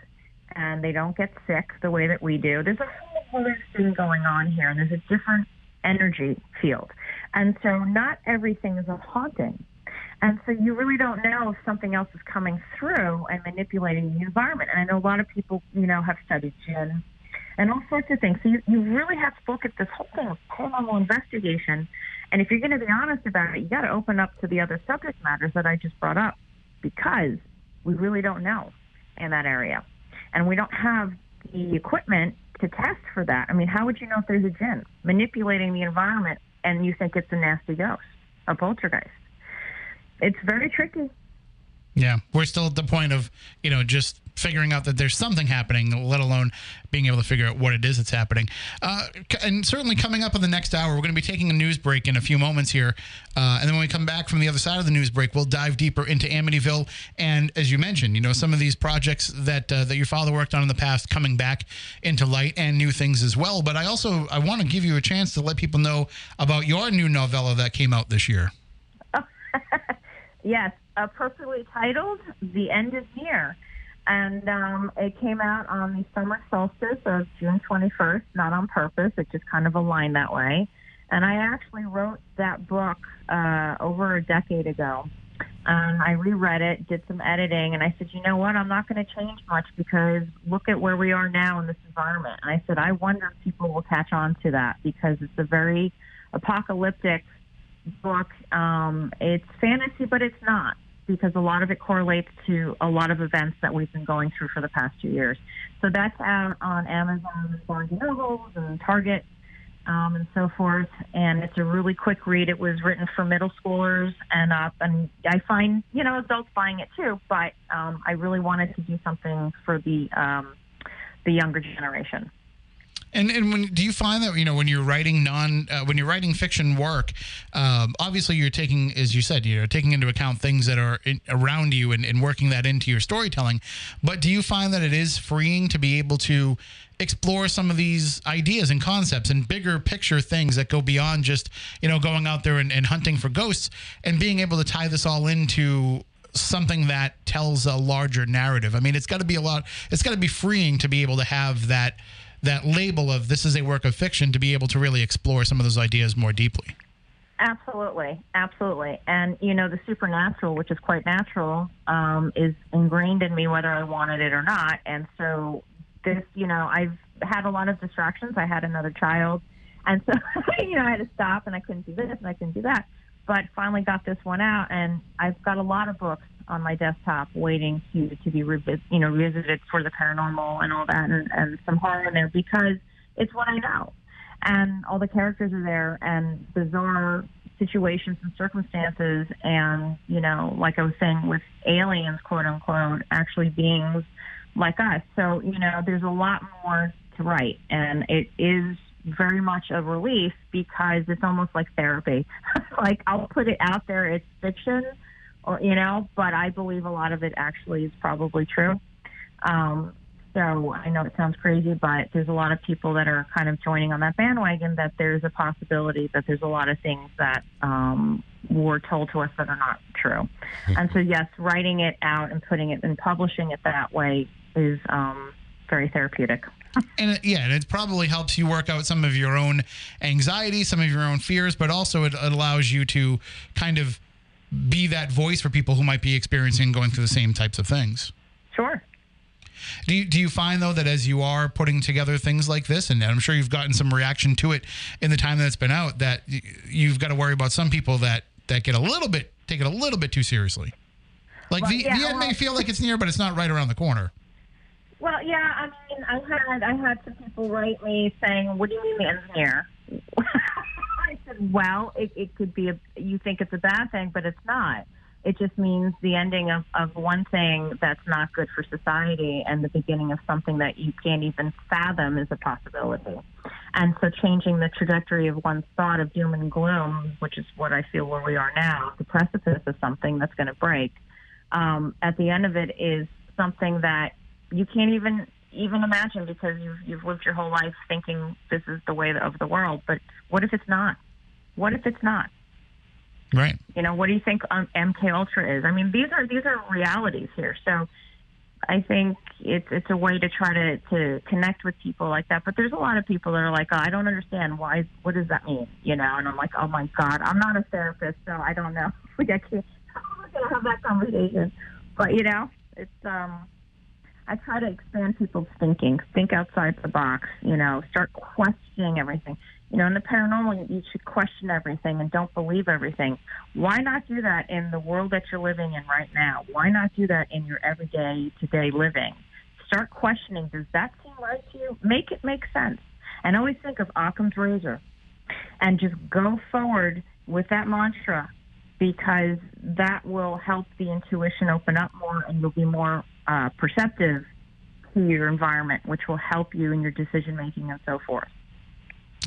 and they don't get sick the way that we do. There's a whole other thing going on here, and there's a different energy field. And so not everything is a haunting. And so you really don't know if something else is coming through and manipulating the environment. And I know a lot of people, you know, have studied jinn and all sorts of things. So you, you really have to look at this whole thing of paranormal investigation. And if you're going to be honest about it, you got to open up to the other subject matters that I just brought up because we really don't know in that area. And we don't have the equipment to test for that. I mean, how would you know if there's a jinn manipulating the environment and you think it's a nasty ghost, a poltergeist? it's very tricky. Yeah, we're still at the point of you know just figuring out that there's something happening, let alone being able to figure out what it is that's happening. Uh, and certainly coming up in the next hour, we're going to be taking a news break in a few moments here, uh, and then when we come back from the other side of the news break, we'll dive deeper into Amityville and, as you mentioned, you know some of these projects that uh, that your father worked on in the past coming back into light and new things as well. But I also I want to give you a chance to let people know about your new novella that came out this year. Yes, appropriately titled "The End Is Near," and um, it came out on the summer solstice of June 21st. Not on purpose; it just kind of aligned that way. And I actually wrote that book uh, over a decade ago. I reread it, did some editing, and I said, you know what? I'm not going to change much because look at where we are now in this environment. And I said, I wonder if people will catch on to that because it's a very apocalyptic book. Um, it's fantasy, but it's not because a lot of it correlates to a lot of events that we've been going through for the past two years. So that's out on Amazon and Barnes and Noble and Target um, and so forth. And it's a really quick read. It was written for middle schoolers and up, and I find you know adults buying it too. But um, I really wanted to do something for the um, the younger generation. And and when do you find that you know when you're writing non uh, when you're writing fiction work, um, obviously you're taking as you said you know taking into account things that are in, around you and, and working that into your storytelling. But do you find that it is freeing to be able to explore some of these ideas and concepts and bigger picture things that go beyond just you know going out there and, and hunting for ghosts and being able to tie this all into something that tells a larger narrative. I mean, it's got to be a lot. It's got to be freeing to be able to have that that label of this is a work of fiction to be able to really explore some of those ideas more deeply. Absolutely, absolutely. And you know, the supernatural, which is quite natural, um, is ingrained in me whether I wanted it or not. And so, this, you know, I've had a lot of distractions. I had another child, and so you know, I had to stop, and I couldn't do this, and I couldn't do that. But finally, got this one out, and I've got a lot of books on my desktop waiting to to be revis- you know revisited for the paranormal and all that and, and some horror in there because it's what I know. And all the characters are there and bizarre situations and circumstances and you know like I was saying with aliens quote unquote actually beings like us. So you know there's a lot more to write and it is very much a relief because it's almost like therapy. Like I'll put it out there it's fiction or you know, but I believe a lot of it actually is probably true. Um, So I know it sounds crazy, but there's a lot of people that are kind of joining on that bandwagon that there's a possibility that there's a lot of things that um, were told to us that are not true. and so, yes, writing it out and putting it and publishing it that way is um, very therapeutic. and it, yeah, and it probably helps you work out some of your own anxiety, some of your own fears, but also it, it allows you to kind of be that voice for people who might be experiencing going through the same types of things. Sure. Do you, do you find though that as you are putting together things like this, and I'm sure you've gotten some reaction to it in the time that it's been out, that you've got to worry about some people that that get a little bit take it a little bit too seriously. Like Well, the, yeah, the end may feel like it's near, but it's not right around the corner. Well, yeah, I mean, I had I had some people write me saying, "What do you mean the end's near?" I said, "Well, it, it could be a you think it's a bad thing, but it's not. It just means the ending of, of one thing that's not good for society and the beginning of something that you can't even fathom is a possibility. And so changing the trajectory of one's thought of doom and gloom, which is what I feel where we are now, the precipice of something that's going to break, um, at the end of it is something that you can't even even imagine because you've you've lived your whole life thinking this is the way of the world. But what if it's not? What if it's not? Right. You know, what do you think um, MK Ultra is? I mean, these are these are realities here. So I think it's it's a way to try to to connect with people like that. But there's a lot of people that are like, oh, I don't understand why. What does that mean? You know, and I'm like, oh my god, I'm not a therapist, so I don't know. Like I can't. I'm not gonna have that conversation. But you know, it's um. I try to expand people's thinking, think outside the box, you know, start questioning everything. You know, in the paranormal, you should question everything and don't believe everything. Why not do that in the world that you're living in right now? Why not do that in your everyday, today living? Start questioning, does that seem right to you? Make it make sense. And always think of Occam's razor and just go forward with that mantra because that will help the intuition open up more and you'll be more uh, perceptive to your environment, which will help you in your decision making and so forth.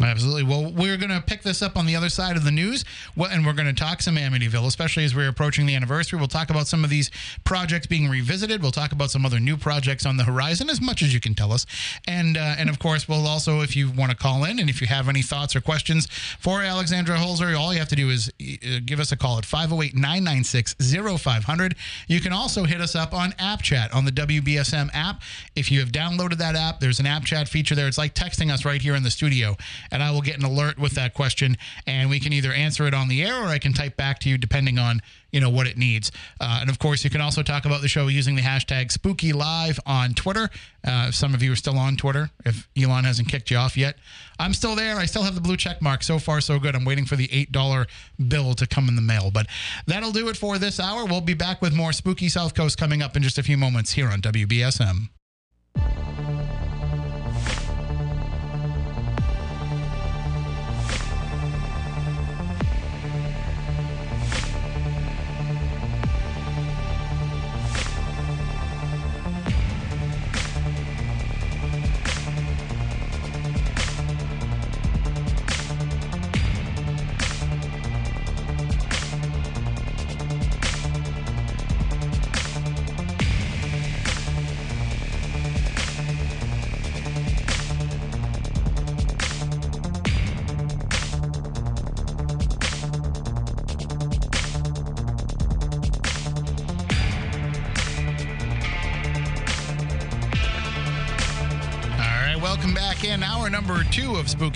Absolutely. Well, we're going to pick this up on the other side of the news, and we're going to talk some Amityville, especially as we're approaching the anniversary. We'll talk about some of these projects being revisited. We'll talk about some other new projects on the horizon, as much as you can tell us. And uh, and of course, we'll also, if you want to call in and if you have any thoughts or questions for Alexandra Holzer, all you have to do is uh, give us a call at 508 996 0500. You can also hit us up on App Chat on the WBSM app. If you have downloaded that app, there's an app chat feature there. It's like texting us right here in the studio and I will get an alert with that question, and we can either answer it on the air or I can type back to you depending on you know what it needs. Uh, and of course, you can also talk about the show using the hashtag Spooky Live on Twitter. Uh, some of you are still on Twitter, if Elon hasn't kicked you off yet, I'm still there. I still have the blue check mark. So far, so good. I'm waiting for the eight dollar bill to come in the mail. But that'll do it for this hour. We'll be back with more Spooky South Coast coming up in just a few moments here on WBSM.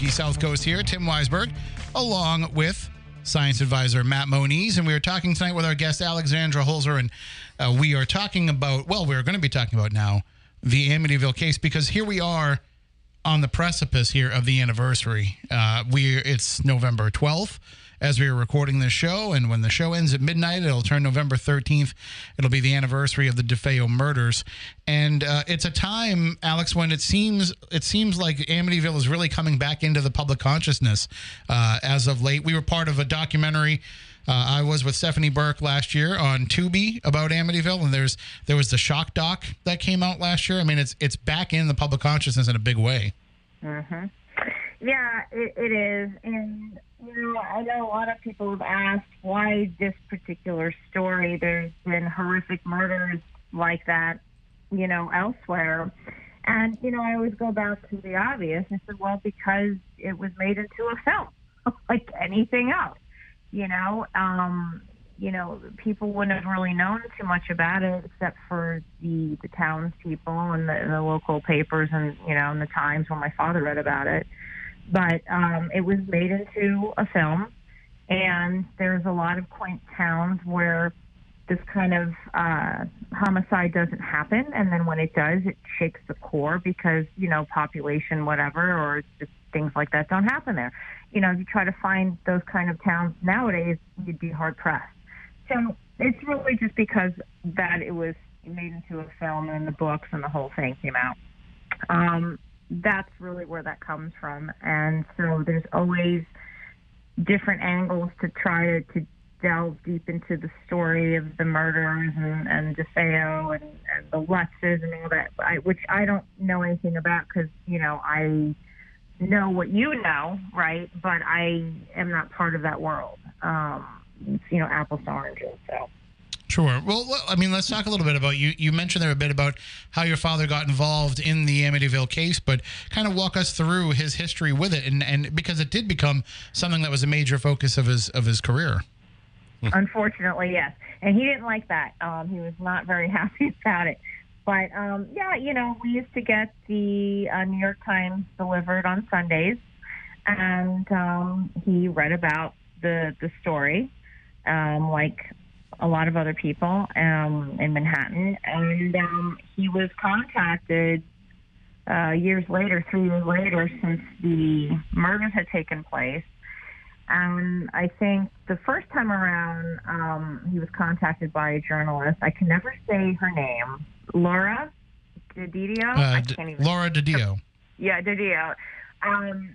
South Coast here. Tim Weisberg, along with science advisor Matt Moniz, and we are talking tonight with our guest Alexandra Holzer, and uh, we are talking about well, we're going to be talking about now the Amityville case because here we are on the precipice here of the anniversary. Uh, we it's November twelfth as we are recording this show, and when the show ends at midnight, it'll turn November thirteenth. It'll be the anniversary of the DeFeo murders, and uh, it's a time, Alex, when it seems it seems like Amityville is really coming back into the public consciousness uh, as of late. We were part of a documentary. Uh, I was with Stephanie Burke last year on Tubi about Amityville, and there's there was the shock doc that came out last year. I mean, it's it's back in the public consciousness in a big way. Mm-hmm. Yeah, it, it is. And, know, I know a lot of people have asked why this particular story. There's been horrific murders like that, you know, elsewhere. And, you know, I always go back to the obvious. I said, well, because it was made into a film, like anything else. You know, um, you know, people wouldn't have really known too much about it except for the the townspeople and the, the local papers and you know, and the Times where my father read about it. But um, it was made into a film, and there's a lot of quaint towns where this kind of uh, homicide doesn't happen, and then when it does, it shakes the core because you know population, whatever, or just things like that don't happen there. You know, if you try to find those kind of towns nowadays, you'd be hard pressed. So it's really just because that it was made into a film and the books and the whole thing came out. Um, that's really where that comes from, and so there's always different angles to try to, to delve deep into the story of the murders and, and DeFeo and, and the Lutzes and all that, I, which I don't know anything about because, you know, I know what you know, right? But I am not part of that world. Um, it's, you know, apples to oranges. So. Sure. Well, I mean, let's talk a little bit about you. You mentioned there a bit about how your father got involved in the Amityville case, but kind of walk us through his history with it, and, and because it did become something that was a major focus of his of his career. Unfortunately, yes, and he didn't like that. Um, he was not very happy about it. But um, yeah, you know, we used to get the uh, New York Times delivered on Sundays, and um, he read about the the story, um, like a lot of other people um, in Manhattan, and um, he was contacted uh, years later, three years later, since the murders had taken place. And I think the first time around, um, he was contacted by a journalist. I can never say her name. Laura DiDio. Uh, I can't even. Laura DiDio. Yeah, DiDio. Um,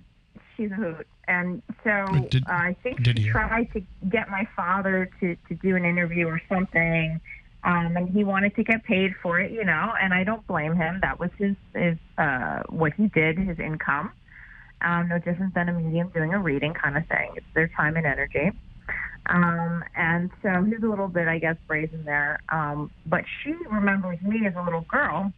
she's a hoot. And so Did- uh, I think she tried to get my father to, to do an interview or something. Um, and he wanted to get paid for it, you know, and I don't blame him. That was his, his uh, what he did, his income. Um, no different than a medium doing a reading kind of thing. It's their time and energy. Um, and so he's a little bit, I guess, brazen there. Um, but she remembers me as a little girl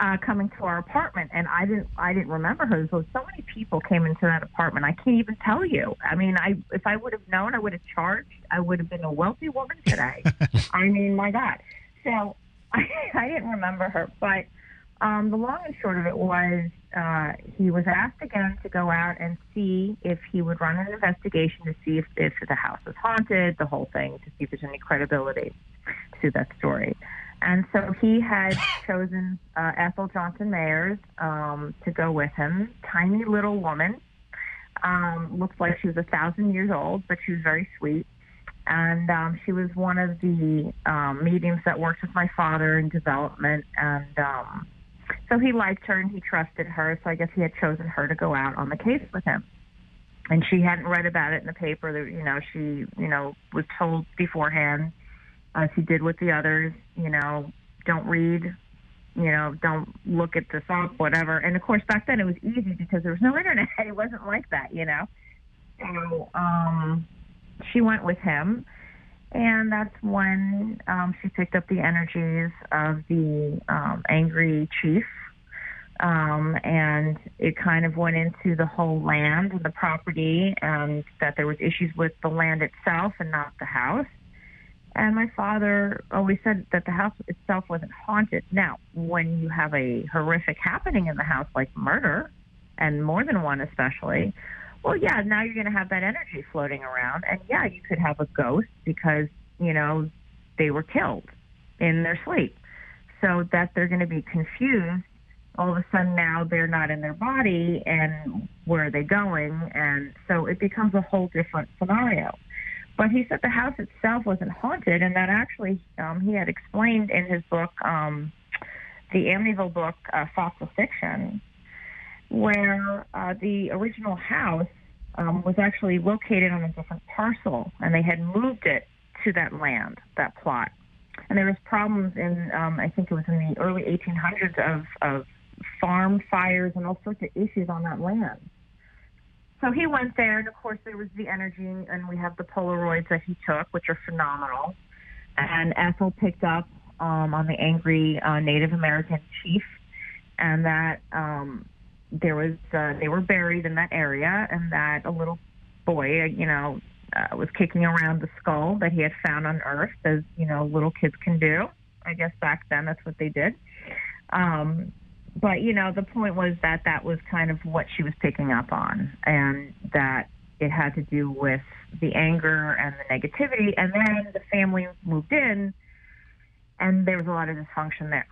uh, coming to our apartment, and I didn't, I didn't remember her. So so many people came into that apartment. I can't even tell you. I mean, I if I would have known, I would have charged. I would have been a wealthy woman today. I mean, my God. So I, I didn't remember her, but um, the long and short of it was uh, he was asked again to go out and see if he would run an investigation to see if, if the house was haunted, the whole thing, to see if there's any credibility to that story. And so he had chosen uh, Ethel Johnson Meyers um, to go with him. Tiny little woman. Um, looked like she was a thousand years old, but she was very sweet. And um, she was one of the um, mediums that worked with my father in development. And um, so he liked her and he trusted her. So I guess he had chosen her to go out on the case with him. And she hadn't read about it in the paper. That you know, she you know was told beforehand, as he did with the others. You know, don't read. You know, don't look at this up, whatever. And of course, back then it was easy because there was no internet. It wasn't like that, you know. So um, she went with him, and that's when um, she picked up the energies of the um, angry chief. Um, and it kind of went into the whole land and the property, and that there was issues with the land itself and not the house. And my father always said that the house itself wasn't haunted. Now, when you have a horrific happening in the house, like murder, and more than one especially, well, yeah, now you're going to have that energy floating around. And yeah, you could have a ghost because, you know, they were killed in their sleep. So that they're going to be confused. All of a sudden now they're not in their body and where are they going? And so it becomes a whole different scenario. But he said the house itself wasn't haunted, and that actually um, he had explained in his book, um, the Amityville book, uh, Fossil Fiction, where uh, the original house um, was actually located on a different parcel, and they had moved it to that land, that plot. And there was problems in, um, I think it was in the early 1800s of, of farm fires and all sorts of issues on that land. So he went there, and of course there was the energy, and we have the Polaroids that he took, which are phenomenal. And Ethel picked up um, on the angry uh, Native American chief, and that um, there was uh, they were buried in that area, and that a little boy, you know, uh, was kicking around the skull that he had found unearthed, as you know, little kids can do. I guess back then that's what they did. Um, but you know, the point was that that was kind of what she was picking up on, and that it had to do with the anger and the negativity. And then the family moved in, and there was a lot of dysfunction there.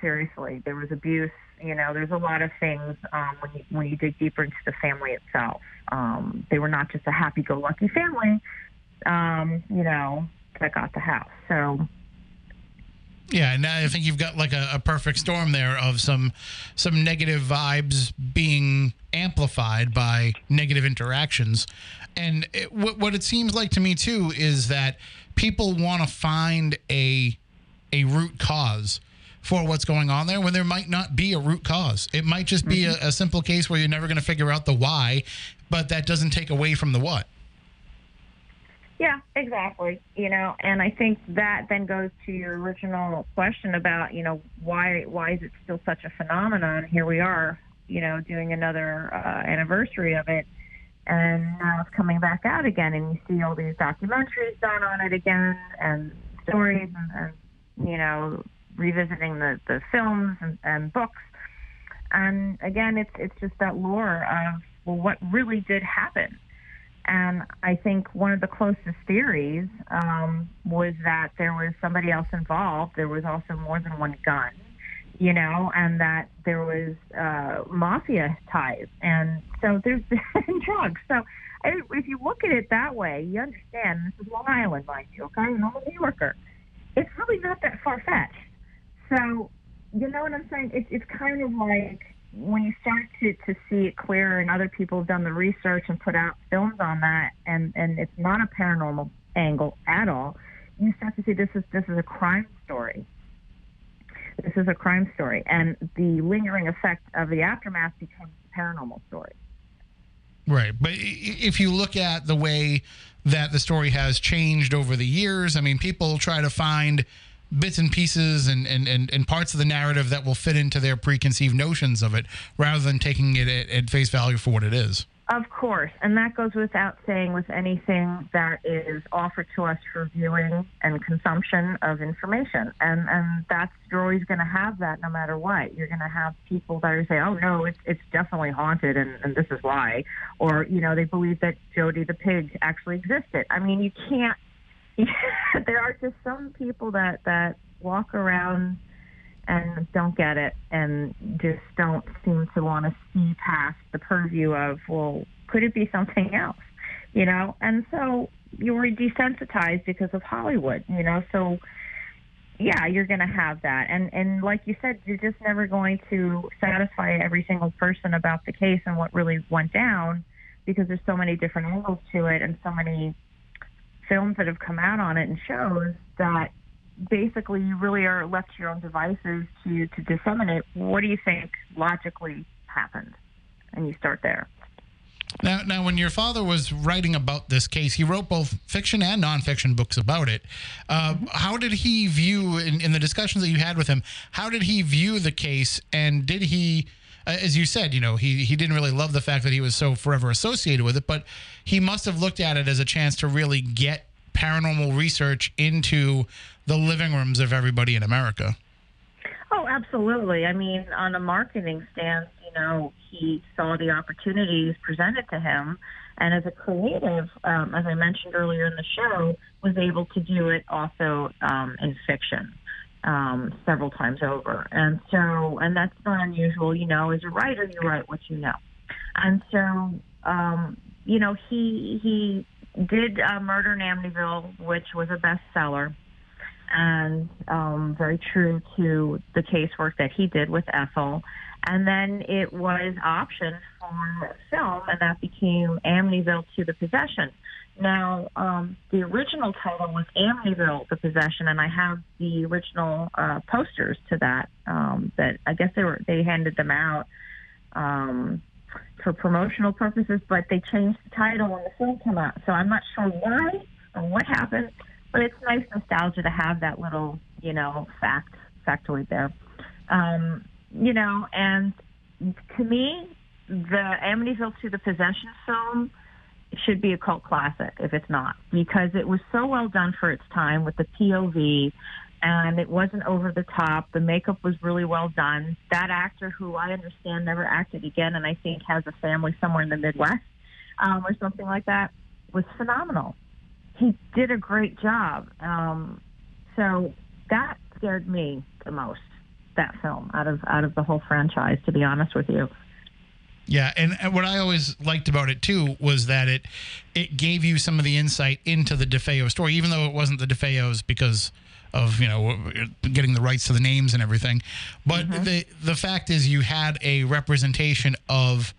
Seriously, there was abuse. You know, there's a lot of things um, when you when you dig deeper into the family itself. Um, they were not just a happy-go-lucky family. Um, you know, that got the house. So Yeah, and I think you've got like a, a perfect storm there of some some negative vibes being amplified by negative interactions, and it, what what it seems like to me too is that people want to find a a root cause for what's going on there when there might not be a root cause. It might just be mm-hmm. a, a simple case where you're never going to figure out the why, but that doesn't take away from the what. Yeah, exactly. You know, and I think that then goes to your original question about, you know, why why is it still such a phenomenon? Here we are, you know, doing another uh, anniversary of it, and now it's coming back out again, and you see all these documentaries done on it again, and stories, and, and you know, revisiting the the films and, and books, and again, it's it's just that lore of well, what really did happen and I think one of the closest theories um, was that there was somebody else involved. There was also more than one gun, you know, and that there was uh, mafia ties. And so there's drugs. So if you look at it that way, you understand this is Long Island, mind you, okay? And I'm a New Yorker. It's really not that far fetched. So, you know what I'm saying? It's, it's kind of like when you start to, to see it clearer and other people have done the research and put out films on that and, and it's not a paranormal angle at all, you start to see this is this is a crime story. This is a crime story. And the lingering effect of the aftermath becomes a paranormal story. Right. But if you look at the way that the story has changed over the years, I mean, people try to find bits and pieces and, and, and, and parts of the narrative that will fit into their preconceived notions of it rather than taking it at, at face value for what it is. Of course, and that goes without saying with anything that is offered to us for viewing and consumption of information. And and that's you're always going to have that no matter what. You're going to have people that are saying, "Oh no, it's it's definitely haunted, and, and this is why," or you know they believe that Jodie the pig actually existed. I mean, you can't. there are just some people that that walk around and don't get it and just don't seem to want to see past the purview of, well, could it be something else? You know, and so you were desensitized because of Hollywood, you know, so yeah, you're going to have that. And and like you said, you're just never going to satisfy every single person about the case and what really went down because there's so many different angles to it and so many films that have come out on it and shows that basically you really are left to your own devices to to disseminate what do you think logically happened and you start there Now, now, when your father was writing about this case, he wrote both fiction and nonfiction books about it. Uh, how did he view, in, in the discussions that you had with him, how did he view the case? And did he, as you said, you know, he, he didn't really love the fact that he was so forever associated with it, but he must have looked at it as a chance to really get paranormal research into the living rooms of everybody in America. oh absolutely i mean on a marketing stance you know he saw the opportunities presented to him and as a creative um, as i mentioned earlier in the show was able to do it also um, in fiction um, several times over. And so, and that's not unusual, you know, as a writer, you write what you know. And so, um, you know, he, he did uh, Murder in Amityville, which was a bestseller and um, very true to the casework that he did with Ethel. And then it was optioned for film, and that became Amityville II: The Possession. Now, um, the original title was Amityville: The Possession, and I have the original uh, posters to that. Um, that I guess they were they handed them out um, for promotional purposes, but they changed the title when the film came out. So I'm not sure why or what happened, but it's nice nostalgia to have that little, you know, fact factoid there. Um, you know, and to me, the Amityville II: The Possession film should be a cult classic if it's not, because it was so well done for its time with the POV and it wasn't over the top. The makeup was really well done. That actor, who I understand never acted again, and I think has a family somewhere in the Midwest um, or something like that, was phenomenal. He did a great job. Um, so that scared me the most. That film out of out of the whole franchise, to be honest with you. Yeah, and, and what I always liked about it too was that it it gave you some of the insight into the DeFeo story, even though it wasn't the DeFeos because of you know getting the rights to the names and everything. But mm-hmm. the the fact is, you had a representation of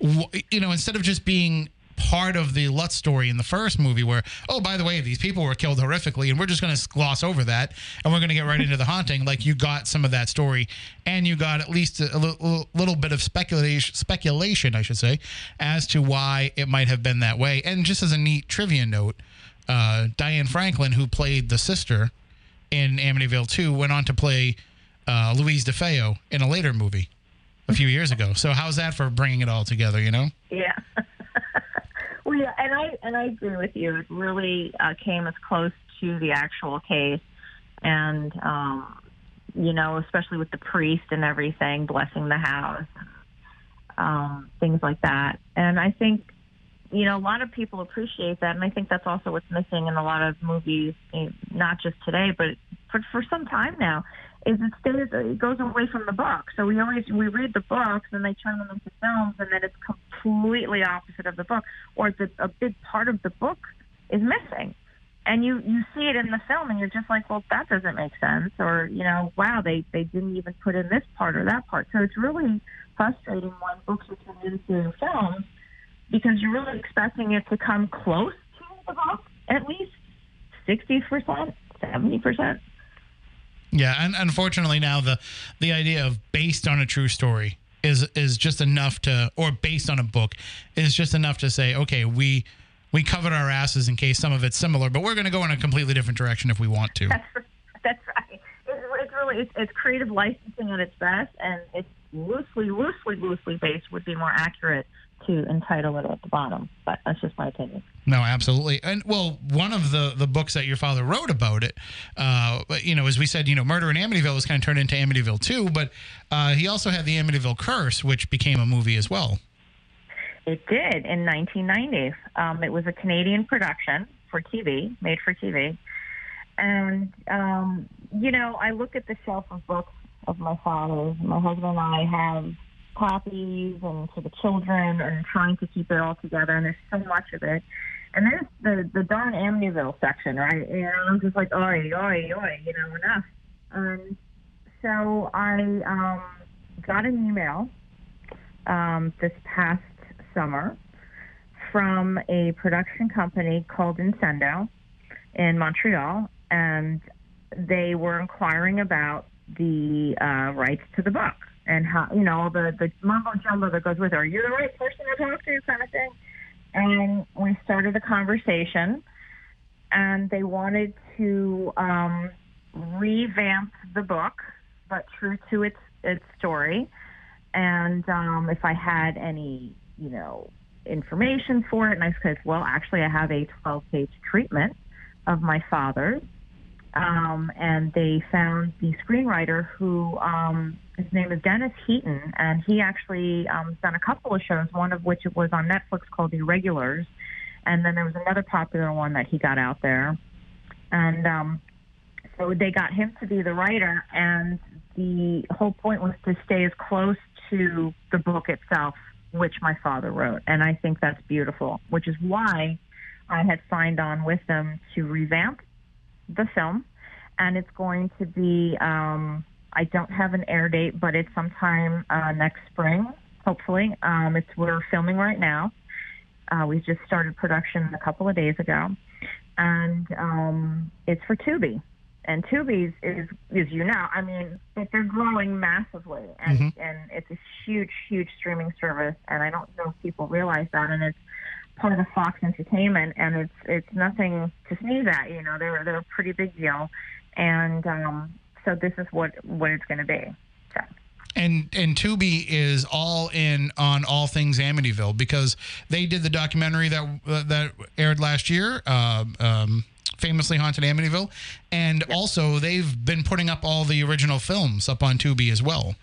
you know instead of just being part of the Lutz story in the first movie where, oh, by the way, these people were killed horrifically, and we're just going to gloss over that, and we're going to get right into the haunting. Like you got some of that story, and you got at least a, a little, bit of speculation, speculation, I should say, as to why it might have been that way. And just as a neat trivia note, uh, Diane Franklin, who played the sister in Amityville 2, went on to play uh, Louise DeFeo in a later movie a few years ago. So how's that for bringing it all together? You know? Yeah. And I and I agree with you. It really uh, came as close to the actual case, and um, you know, especially with the priest and everything blessing the house, um, things like that. And I think, you know, a lot of people appreciate that, and I think that's also what's missing in a lot of movies, eh, not just today, but for for some time now is it stays it goes away from the book. So we always we read the books and they turn them into films and then it's completely opposite of the book or the, a big part of the book is missing. And you you see it in the film and you're just like, well, that doesn't make sense or you know, wow, they they didn't even put in this part or that part. So it's really frustrating when books are turned into films because you're really expecting it to come close to the book at least sixty percent, seventy percent. Yeah, and unfortunately now the the idea of based on a true story is is just enough to or based on a book is just enough to say okay we we covered our asses in case some of it's similar but we're going to go in a completely different direction if we want to. That's, that's right. It's, it's really it's, it's creative licensing at its best and it's loosely loosely loosely based would be more accurate to entitle it at the bottom. But that's just my opinion. No, absolutely. And well, one of the the books that your father wrote about it, uh, you know, as we said, you know, Murder in Amityville was kind of turned into Amityville II, but uh, he also had the Amityville Curse, which became a movie as well. It did in 1990. Um, it was a Canadian production for TV, made for TV. And, um, you know, I look at the shelf of books of my father's. My husband and I have copies and to the children and trying to keep it all together. And there's so much of it. And there's the the darn Amityville section, right? And I'm just like, oi, oi, oi, you know, enough. Um, so I um, got an email um, this past summer from a production company called Incendo in Montreal, and they were inquiring about the uh, rights to the book and how you know all the the mumbo jumbo that goes with it. Are you the right person to talk to? Kind of thing. And we started a conversation, and they wanted to um, revamp the book, but true to its its story. And um, if I had any, you know, information for it, and I said, well, actually, I have a 12-page treatment of my father's um, and they found the screenwriter who um, his name is Dennis Heaton, and he actually um, done a couple of shows, one of which was on Netflix called The Irregulars, and then there was another popular one that he got out there, and um, so they got him to be the writer, and the whole point was to stay as close to the book itself, which my father wrote, and I think that's beautiful, which is why I had signed on with them to revamp the film, and it's going to be. Um, I don't have an air date, but it's sometime uh, next spring, hopefully. Um, it's we're filming right now. Uh, we just started production a couple of days ago, and um, it's for Tubi. And Tubi is, is you know, I mean, they're growing massively, and mm-hmm. and it's a huge, huge streaming service. And I don't know if people realize that, and it's part of the Fox Entertainment, and it's it's nothing to sneeze at. You know, they're they're a pretty big deal, and um, so this is what what it's going to be. So. And and Tubi is all in on all things Amityville because they did the documentary that uh, that aired last year, uh, um, famously haunted Amityville, and also they've been putting up all the original films up on Tubi as well.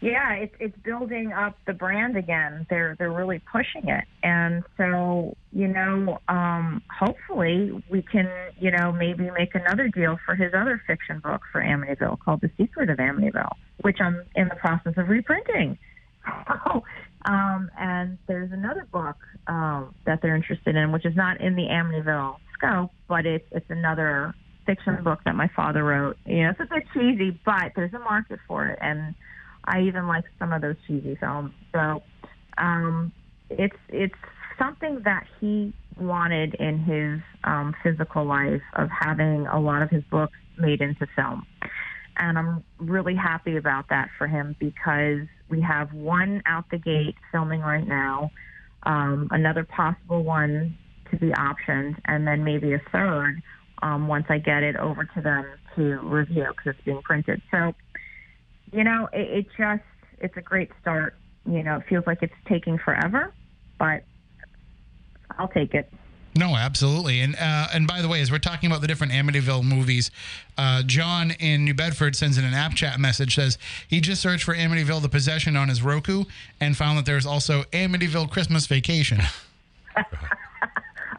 Yeah, it's it's building up the brand again. They're they're really pushing it, and so you know, um, hopefully we can you know maybe make another deal for his other fiction book for Amityville called The Secret of Amityville, which I'm in the process of reprinting. um, and there's another book um, that they're interested in, which is not in the Amityville scope, but it's it's another fiction book that my father wrote. You know, it's a bit cheesy, but there's a market for it, and I even like some of those cheesy films. So um, it's it's something that he wanted in his um, physical life of having a lot of his books made into film. And I'm really happy about that for him because we have one out the gate filming right now, um, another possible one to be optioned, and then maybe a third um, once I get it over to them to review because it's being printed. So you know, it, it just it's a great start. You know, it feels like it's taking forever, but I'll take it. No, absolutely. And uh, and by the way, as we're talking about the different Amityville movies, uh, John in New Bedford sends in an app chat message says he just searched for Amityville: The Possession on his Roku and found that there's also Amityville Christmas Vacation.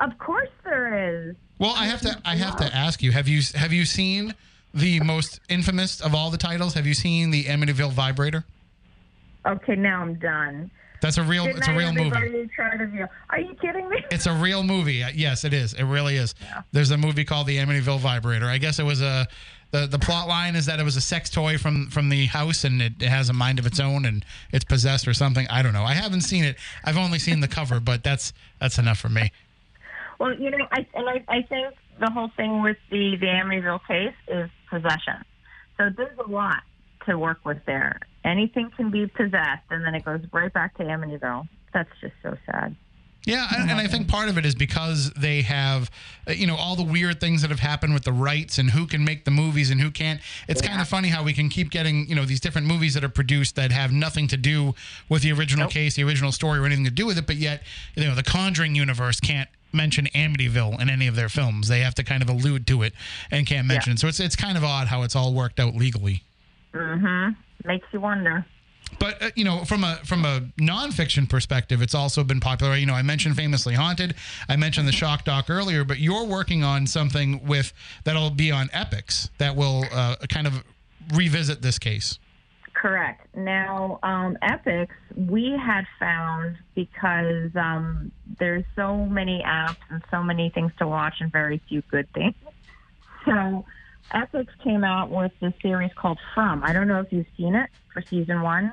Of course there is. Well, I have to I have to ask you have you have you seen the most infamous of all the titles? Have you seen the Amityville Vibrator? Okay, now I'm done. That's a real Good it's a real movie. everybody. To view. Are you kidding me? It's a real movie. Uh, Yes, it is. It really is. There's a movie called The Amityville Vibrator. I guess it was a the the plot line is that it was a sex toy from from the house and it, it has a mind of its own and it's possessed or something. I don't know. I haven't seen it. I've only seen the cover, but that's that's enough for me. Well, you know, I and I, I think the whole thing with the the Amityville case is possession. So there's a lot to work with there. Anything can be possessed, and then it goes right back to Amityville. That's just so sad. Yeah, and, and I think part of it is because they have, uh, you know, all the weird things that have happened with the rights and who can make the movies and who can't. It's kind of funny how we can keep getting, you know, these different movies that are produced that have nothing to do with the original case, the original story, or anything to do with it. But yet, you know, the Conjuring universe can't mention Amityville in any of their films. They have to kind of allude to it and can't mention it. So it's it's kind of odd how it's all worked out legally. Mhm. Makes you wonder. But uh, you know, from a from a nonfiction perspective, it's also been popular. You know, I mentioned famously haunted. I mentioned the shock doc earlier, but you're working on something with that'll be on Epix that will uh, kind of revisit this case. Correct. Now, um, Epix, we had found because um, there's so many apps and so many things to watch and very few good things. So, Epix came out with this series called From. I don't know if you've seen it for season one.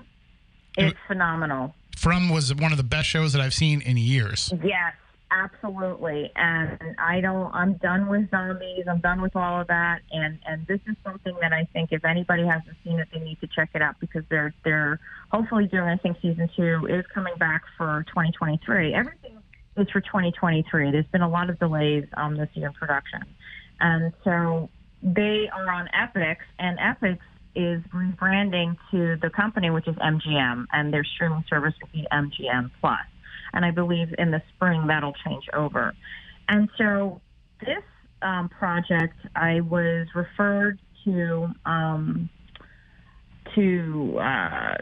It's phenomenal. From was one of the best shows that I've seen in years. Yes, absolutely. And I don't. I'm done with zombies. I'm done with all of that. And and this is something that I think if anybody hasn't seen it, they need to check it out because they're they're hopefully doing. I think season two is coming back for 2023. Everything is for 2023. There's been a lot of delays um, this year in production, and so they are on Epix, and Epix is rebranding to the company, which is MGM, and their streaming service will be MGM Plus. And I believe in the spring that'll change over. And so this um, project, I was referred to um, to uh,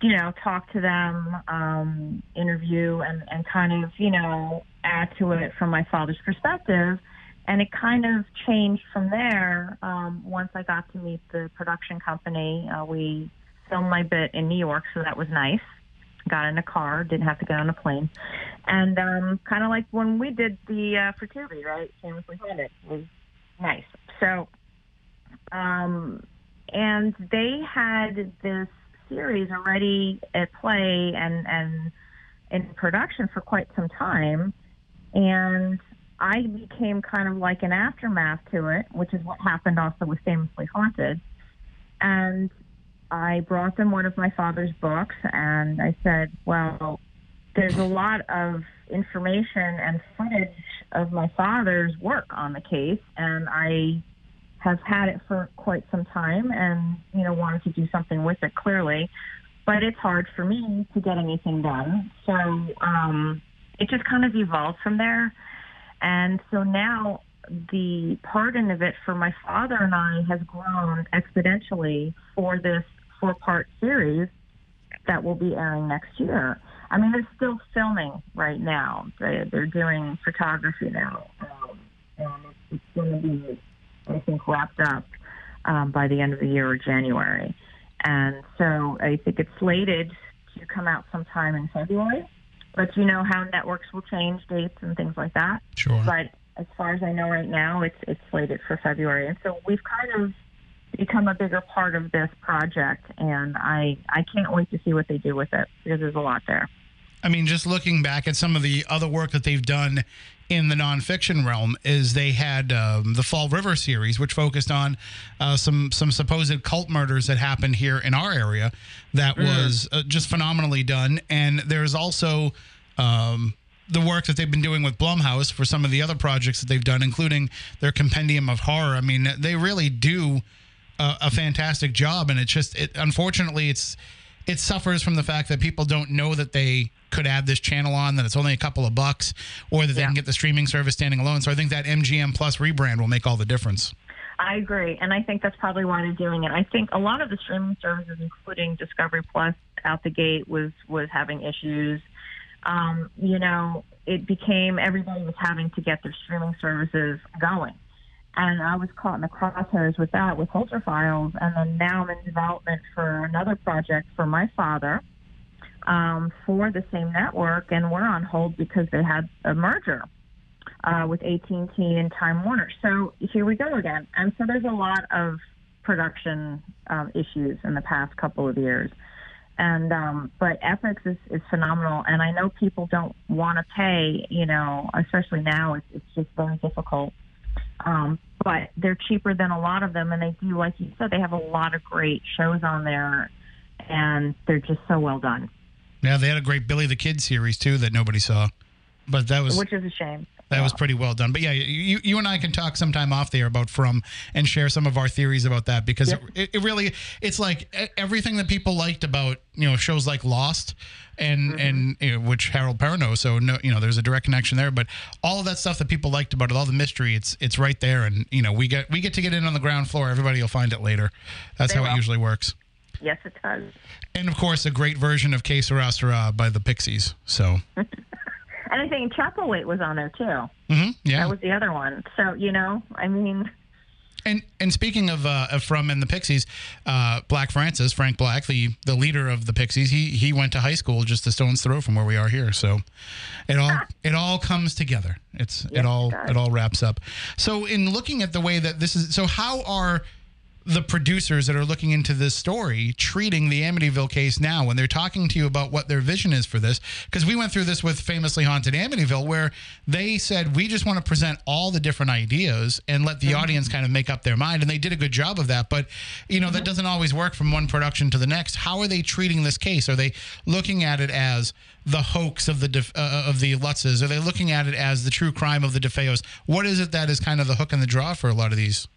you know talk to them, um, interview, and, and kind of you know add to it from my father's perspective. And it kind of changed from there. Um, once I got to meet the production company, uh, we filmed my bit in New York, so that was nice. Got in a car, didn't have to get on a plane, and um, kind of like when we did the uh, Tubi, right? Famously Haunted was nice. So, um, and they had this series already at play and and in production for quite some time, and I became kind of like an aftermath to it, which is what happened also with Famously Haunted. And I brought them one of my father's books, and I said, well, there's a lot of information and footage of my father's work on the case, and I have had it for quite some time and you know wanted to do something with it clearly, but it's hard for me to get anything done. So um, it just kind of evolved from there, and so now the pardon of it for my father and I has grown exponentially for this four part series that will be airing next year. I mean, they're still filming right now. They, they're doing photography now. Um, and it's, it's going to be, I think, wrapped up um, by the end of the year or January. And so I think it's slated to come out sometime in February. But you know how networks will change dates and things like that. Sure. But as far as I know right now, it's it's slated for February. And so we've kind of become a bigger part of this project, and I I can't wait to see what they do with it because there's a lot there. I mean, just looking back at some of the other work that they've done in the nonfiction realm, is they had um, the Fall River series, which focused on uh, some some supposed cult murders that happened here in our area. That was uh, just phenomenally done. And there's also um, the work that they've been doing with Blumhouse for some of the other projects that they've done, including their Compendium of Horror. I mean, they really do a, a fantastic job, and it's just it. Unfortunately, it's it suffers from the fact that people don't know that they could add this channel on, that it's only a couple of bucks, or that they Yeah. can get the streaming service standing alone. So I think that MGM Plus rebrand will make all the difference. I agree, and I think that's probably why they're doing it. I think a lot of the streaming services, including Discovery Plus, out the gate was was having issues. Um, you know, it became everybody was having to get their streaming services going, and I was caught in the crosshairs with that with Holzer Files, and then now I'm in development for another project for my father um, for the same network, and we're on hold because they had a merger uh, with AT&T and Time Warner. So here we go again. And so there's a lot of production um, issues in the past couple of years. And um, but Epix is, is phenomenal, and I know people don't want to pay. You know, especially now, it's, it's just very difficult. Um, but they're cheaper than a lot of them, and they do, like you said, they have a lot of great shows on there, and they're just so well done, Yeah, they had a great Billy the Kid series too that nobody saw, but that was which is a shame. That was pretty well done. But yeah, you, you and I can talk sometime off there about From and share some of our theories about that because Yep. it, it really it's like everything that people liked about you know shows like Lost and mm-hmm. and you know, which Harold Perrineau. So no, you know, there's a direct connection there. But all of that stuff that people liked about it, all the mystery, it's it's right there. And you know, we get we get to get in on the ground floor. Everybody will find it later. That's They how it usually works. Yes, it does. And of course, a great version of Que Sera Sera by the Pixies. So And I think Chapelwaite was on there too. mhm, yeah, That was the other one. So you know, I mean, And and speaking of, uh, of from and the Pixies, uh, Black Francis, Frank Black, the the leader of the Pixies, he he went to high school just a stone's throw from where we are here. So it all it all comes together. It's it all it it all wraps up. So in looking at the way that this is, so how are the producers that are looking into this story treating the Amityville case now when they're talking to you about what their vision is for this? Because we went through this with Famously Haunted Amityville, where they said, we just want to present all the different ideas and let the mm-hmm. audience kind of make up their mind. And they did a good job of that. But, you know, that mm-hmm. doesn't always work from one production to the next. How are they treating this case? Are they looking at it as the hoax of the Def- uh, uh, of the Lutzes? Are they looking at it as the true crime of the DeFeos? What is it that is kind of the hook and the draw for a lot of these?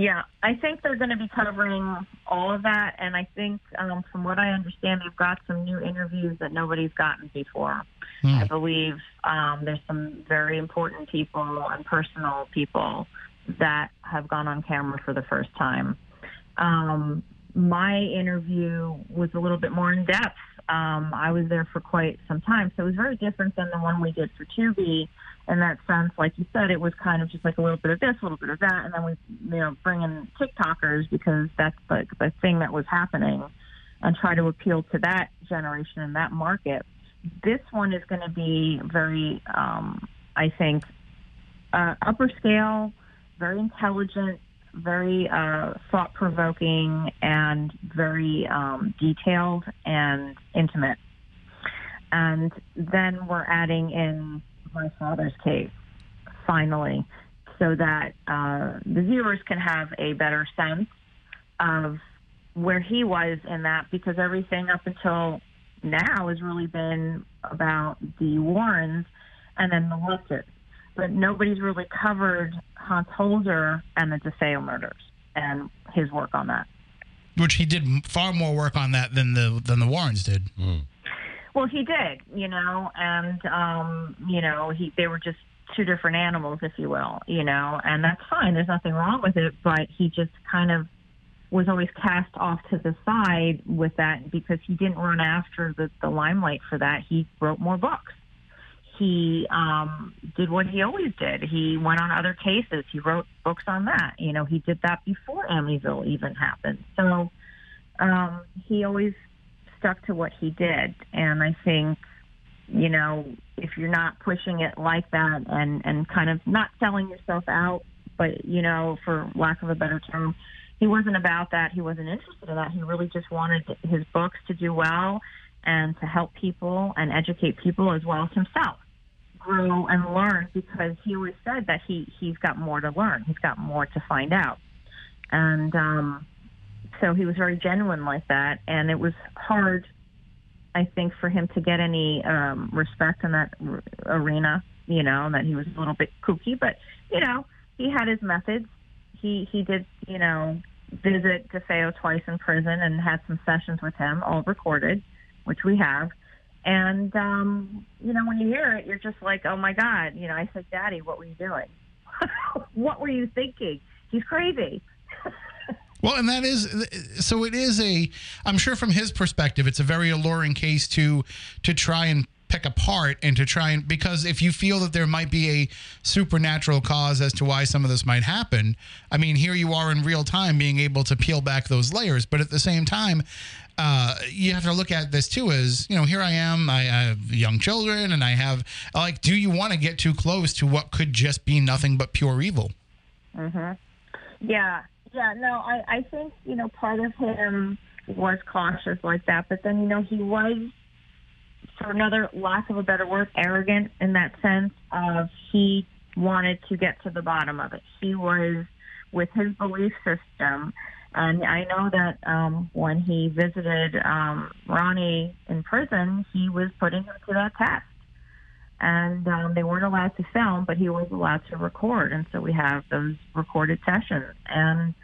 Yeah, I think they're going to be covering all of that. And I think, um, from what I understand, they've got some new interviews that nobody's gotten before. I believe um, there's some very important people and personal people that have gone on camera for the first time. Um, my interview was a little bit more in depth. Um, I was there for quite some time, so it was very different than the one we did for Tubi. In that sense, like you said, it was kind of just like a little bit of this, a little bit of that, and then we, you know, bring in TikTokers because that's like the thing that was happening, and try to appeal to that generation and that market. This one is going to be very, um, I think, uh, upper scale, very intelligent, very uh, thought provoking, and very um, detailed and intimate. And then we're adding in my father's case, finally, so that uh, the viewers can have a better sense of where he was in that, because everything up until now has really been about the Warrens and then the Lutzes. but nobody's really covered Hans Holzer and the DeFeo murders and his work on that. Which he did far more work on that than the than the Warrens did. Well, he did, you know, and um, you know, he they were just two different animals, if you will, you know, and that's fine. There's nothing wrong with it, but he just kind of was always cast off to the side with that because he didn't run after the, the limelight for that. He wrote more books. He um, did what he always did. He went on other cases. He wrote books on that. You know, he did that before Amityville even happened. So um, he always stuck to what he did. And I think, you know, if you're not pushing it like that and, and kind of not selling yourself out, but, you know, for lack of a better term, he wasn't about that. He wasn't interested in that. He really just wanted his books to do well and to help people and educate people as well as himself grow and learn because he always said that he he's got more to learn he's got more to find out and um so he was very genuine like that and it was hard i think for him to get any um respect in that r- arena you know that he was a little bit kooky but you know he had his methods he he did you know visit DeFeo twice in prison and had some sessions with him all recorded which we have and um, you know, when you hear it, you're just like, "Oh my God!" You know, I said, "Daddy, what were you doing? what were you thinking? He's crazy." Well, and that is so. It is a. I'm sure from his perspective, it's a very alluring case to to try and pick apart and to try and because if you feel that there might be a supernatural cause as to why some of this might happen, I mean, here you are in real time being able to peel back those layers. But at the same time, uh, you have to look at this too as you know here i am i have young children and i have like do you want to get too close to what could just be nothing but pure evil Yeah, yeah. No, I I think you know part of him was cautious like that, but then you know he was, for another lack of a better word, arrogant in that sense of he wanted to get to the bottom of it. He was with his belief system. And I know that um, when he visited um, Ronnie in prison, he was putting him to that test. And um, they weren't allowed to film, but he was allowed to record. And so we have those recorded sessions. And,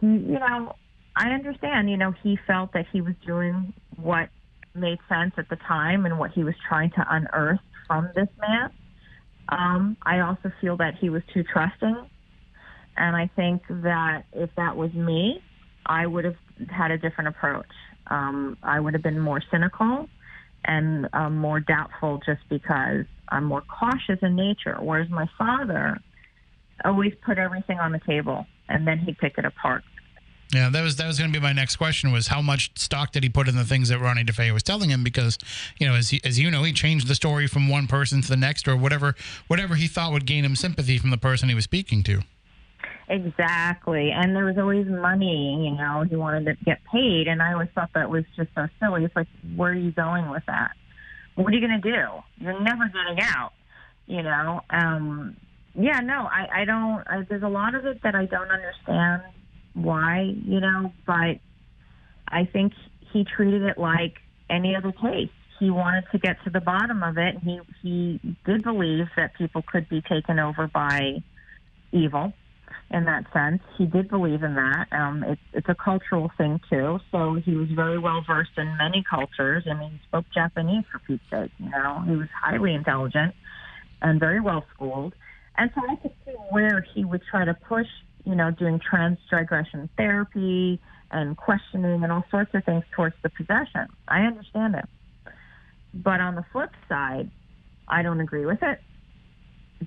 you know, I understand, you know, he felt that he was doing what made sense at the time and what he was trying to unearth from this man. Um, I also feel that he was too trusting and I think that if that was me, I would have had a different approach. Um, I would have been more cynical and um, more doubtful just because I'm more cautious in nature. Whereas my father always put everything on the table and then he'd pick it apart. Yeah, that was that was going to be my next question was how much stock did he put in the things that Ronnie DeFeo was telling him because you know as he, as you know he changed the story from one person to the next or whatever whatever he thought would gain him sympathy from the person he was speaking to. Exactly. And there was always money, you know, he wanted to get paid. And I always thought that was just so silly. It's like, where are you going with that? What are you going to do? You're never getting out, you know? Um, yeah, no, I, I don't, I, there's a lot of it that I don't understand why, you know, but I think he treated it like any other case. He wanted to get to the bottom of it. He, he did believe that people could be taken over by evil in that sense. He did believe in that. Um, it's it's a cultural thing too. So he was very well versed in many cultures. I mean, he spoke Japanese for Pete's sake. You know, he was highly intelligent and very well schooled. And so I could see where he would try to push, you know, doing transdigression therapy and questioning and all sorts of things towards the possession. I understand it. But on the flip side, I don't agree with it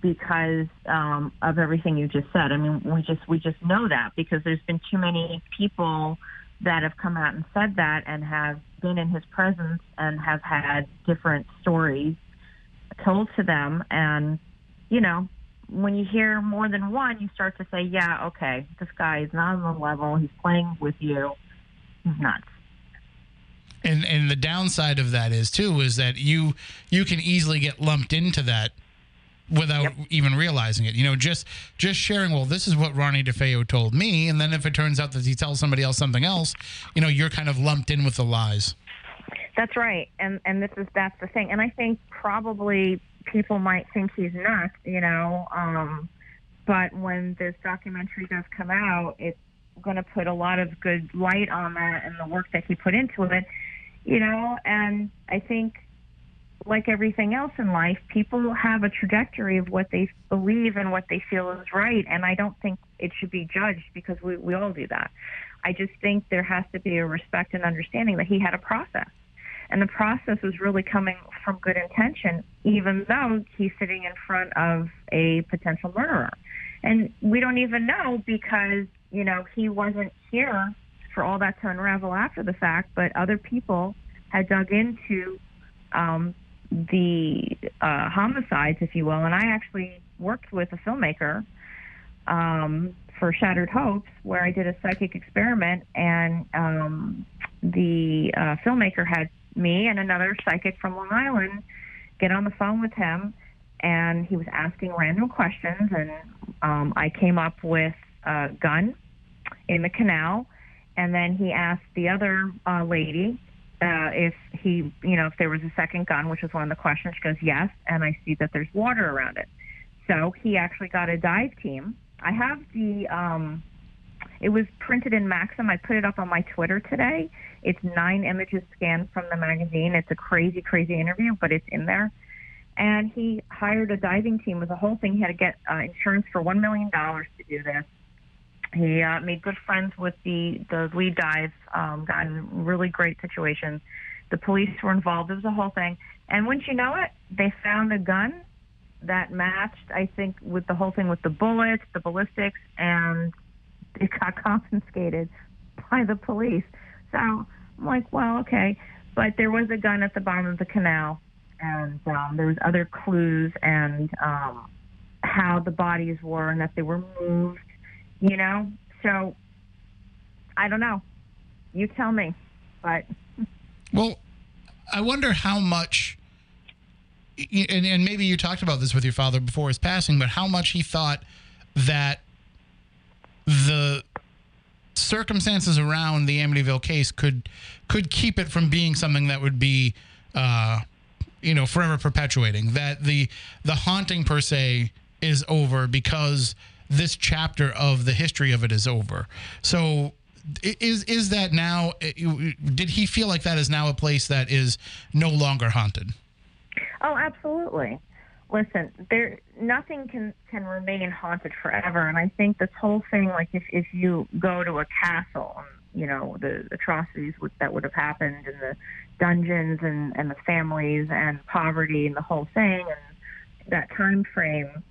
because um, of everything you just said. I mean, we just we just know that because there's been too many people that have come out and said that and have been in his presence and have had different stories told to them. And you know when you hear more than one you start to say yeah okay this guy is not on the level. He's playing with you. He's nuts. And and the downside of that is too is that you you can easily get lumped into that without Yep. even realizing it. You know, just just sharing, well, this is what Ronnie DeFeo told me, and then if it turns out that he tells somebody else something else, you know, you're kind of lumped in with the lies. That's right, and and this is that's the thing, and I think probably people might think he's nuts, you know. Um, but when this documentary does come out, it's going to put a lot of good light on that and the work that he put into it, you know. And I think, like everything else in life, people have a trajectory of what they believe and what they feel is right. And I don't think it should be judged because we, we all do that. I just think there has to be a respect and understanding that he had a process. And the process was really coming from good intention, even though he's sitting in front of a potential murderer. And we don't even know because, you know, he wasn't here for all that to unravel after the fact, but other people had dug into um, the uh, homicides, if you will. And I actually worked with a filmmaker um, for Shattered Hopes, where I did a psychic experiment, and um, the uh, filmmaker had me and another psychic from Long Island get on the phone with him, and he was asking random questions, and um, I came up with a gun in the canal, and then he asked the other uh, lady uh, if he, you know, if there was a second gun, which was one of the questions. She goes, yes, and I see that there's water around it. So he actually got a dive team. I have the, um, it was printed in Maxim. I put it up on my Twitter today. It's nine images scanned from the magazine. It's a crazy, crazy interview, but it's in there. And he hired a diving team with a whole thing. He had to get uh, insurance for $1 million to do this. He uh, made good friends with the, the lead dive um, got in really great situations. The police were involved. It was a whole thing. And wouldn't you know it, they found a gun that matched, I think, with the whole thing with the bullets, the ballistics, and it got confiscated by the police. So I'm like, well, okay. But there was a gun at the bottom of the canal, and um, there was other clues and um, how the bodies were and that they were moved, you know. So I don't know. You tell me. But well, I wonder how much. And, and maybe you talked about this with your father before his passing, but how much he thought that the circumstances around the Amityville case could could keep it from being something that would be uh, you know forever perpetuating that the the haunting per se is over because this chapter of the history of it is over. So is is that now did he feel like that is now a place that is no longer haunted? Oh absolutely. Listen, there nothing can can remain haunted forever, and I think this whole thing, like if if you go to a castle, you know the atrocities that would have happened, and the dungeons, and and the families, and poverty, and the whole thing, and that time frame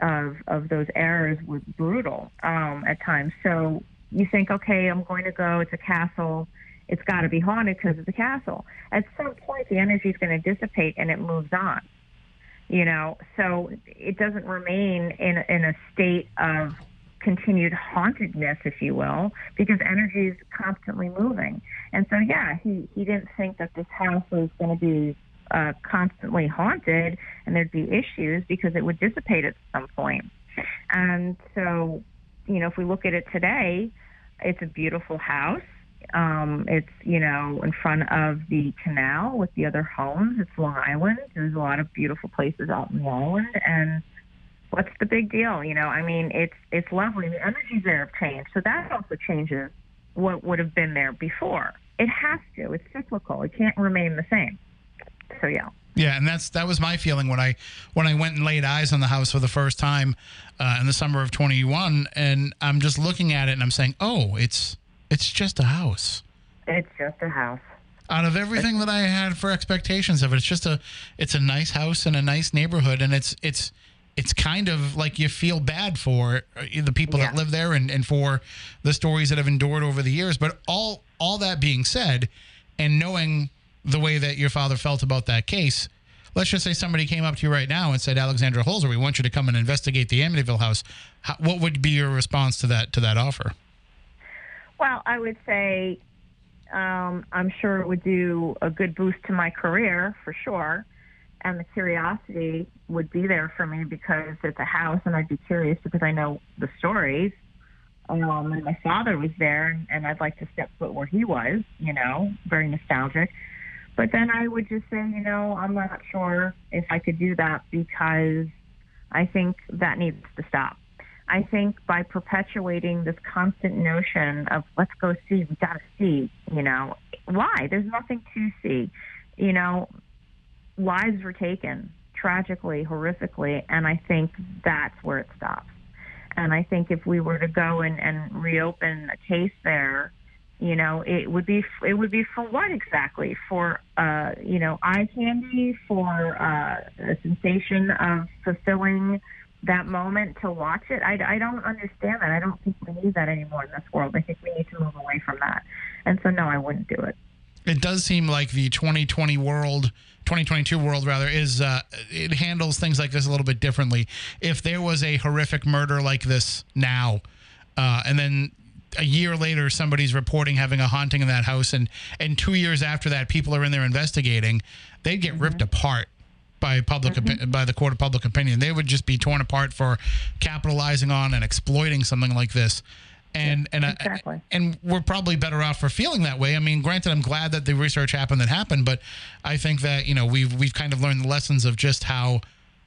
of of those errors was brutal um, at times. So you think, okay, I'm going to go. It's a castle. It's got to be haunted because it's a castle. At some point, the energy is going to dissipate and it moves on you know, so it doesn't remain in in a state of continued hauntedness, if you will, because energy is constantly moving. And so, yeah, he he didn't think that this house was going to be uh, constantly haunted and there'd be issues because it would dissipate at some point. And so, you know, if we look at it today, it's a beautiful house. Um, it's, you know, in front of the canal with the other homes. It's Long Island. There's a lot of beautiful places out in the island. And what's the big deal? You know, I mean, it's it's lovely. The energies there have changed. So that also changes what would have been there before. It has to. It's cyclical. It can't remain the same. So yeah. Yeah, and that's that was my feeling when I when I went and laid eyes on the house for the first time uh, in the summer of 21, and I'm just looking at it and I'm saying, oh, it's it's just a house. It's just a house. Out of everything that I had for expectations of it, it's just a it's a nice house in a nice neighborhood, and it's it's it's kind of like you feel bad for uh, the people yeah. that live there and, and for the stories that have endured over the years. But all all that being said, and knowing the way that your father felt about that case, let's just say somebody came up to you right now and said, Alexandra Holzer, we want you to come and investigate the Amityville house. How, what would be your response to that to that offer? Well, I would say um, I'm sure it would do a good boost to my career for sure. And the curiosity would be there for me because it's a house and I'd be curious because I know the stories. Um, and my father was there and, and I'd like to step foot where he was, you know, very nostalgic. But then I would just say, you know, I'm not sure if I could do that because I think that needs to stop. I think by perpetuating this constant notion of let's go see, we got to see, you know, why? There's nothing to see. You know, lives were taken tragically, horrifically, and I think that's where it stops. And I think if we were to go and, and reopen a case there, you know, it would be it would be for what exactly? For uh, you know, eye candy, for uh, a sensation of fulfilling that moment to watch it. I, I don't understand that. I don't think we need that anymore in this world. I think we need to move away from that. And so, no, I wouldn't do it. It does seem like the 2020 world, 2022 world rather, is uh, it handles things like this a little bit differently. If there was a horrific murder like this now, uh, and then a year later somebody's reporting having a haunting in that house, and and two years after that people are in there investigating, they'd get mm-hmm. ripped apart by public mm-hmm. opi- by the court of public opinion. They would just be torn apart for capitalizing on and exploiting something like this. And and I- exactly. and we're probably better off for feeling that way. I mean, granted, I'm glad that the research happened that happened, but I think that you know we've we've kind of learned the lessons of just how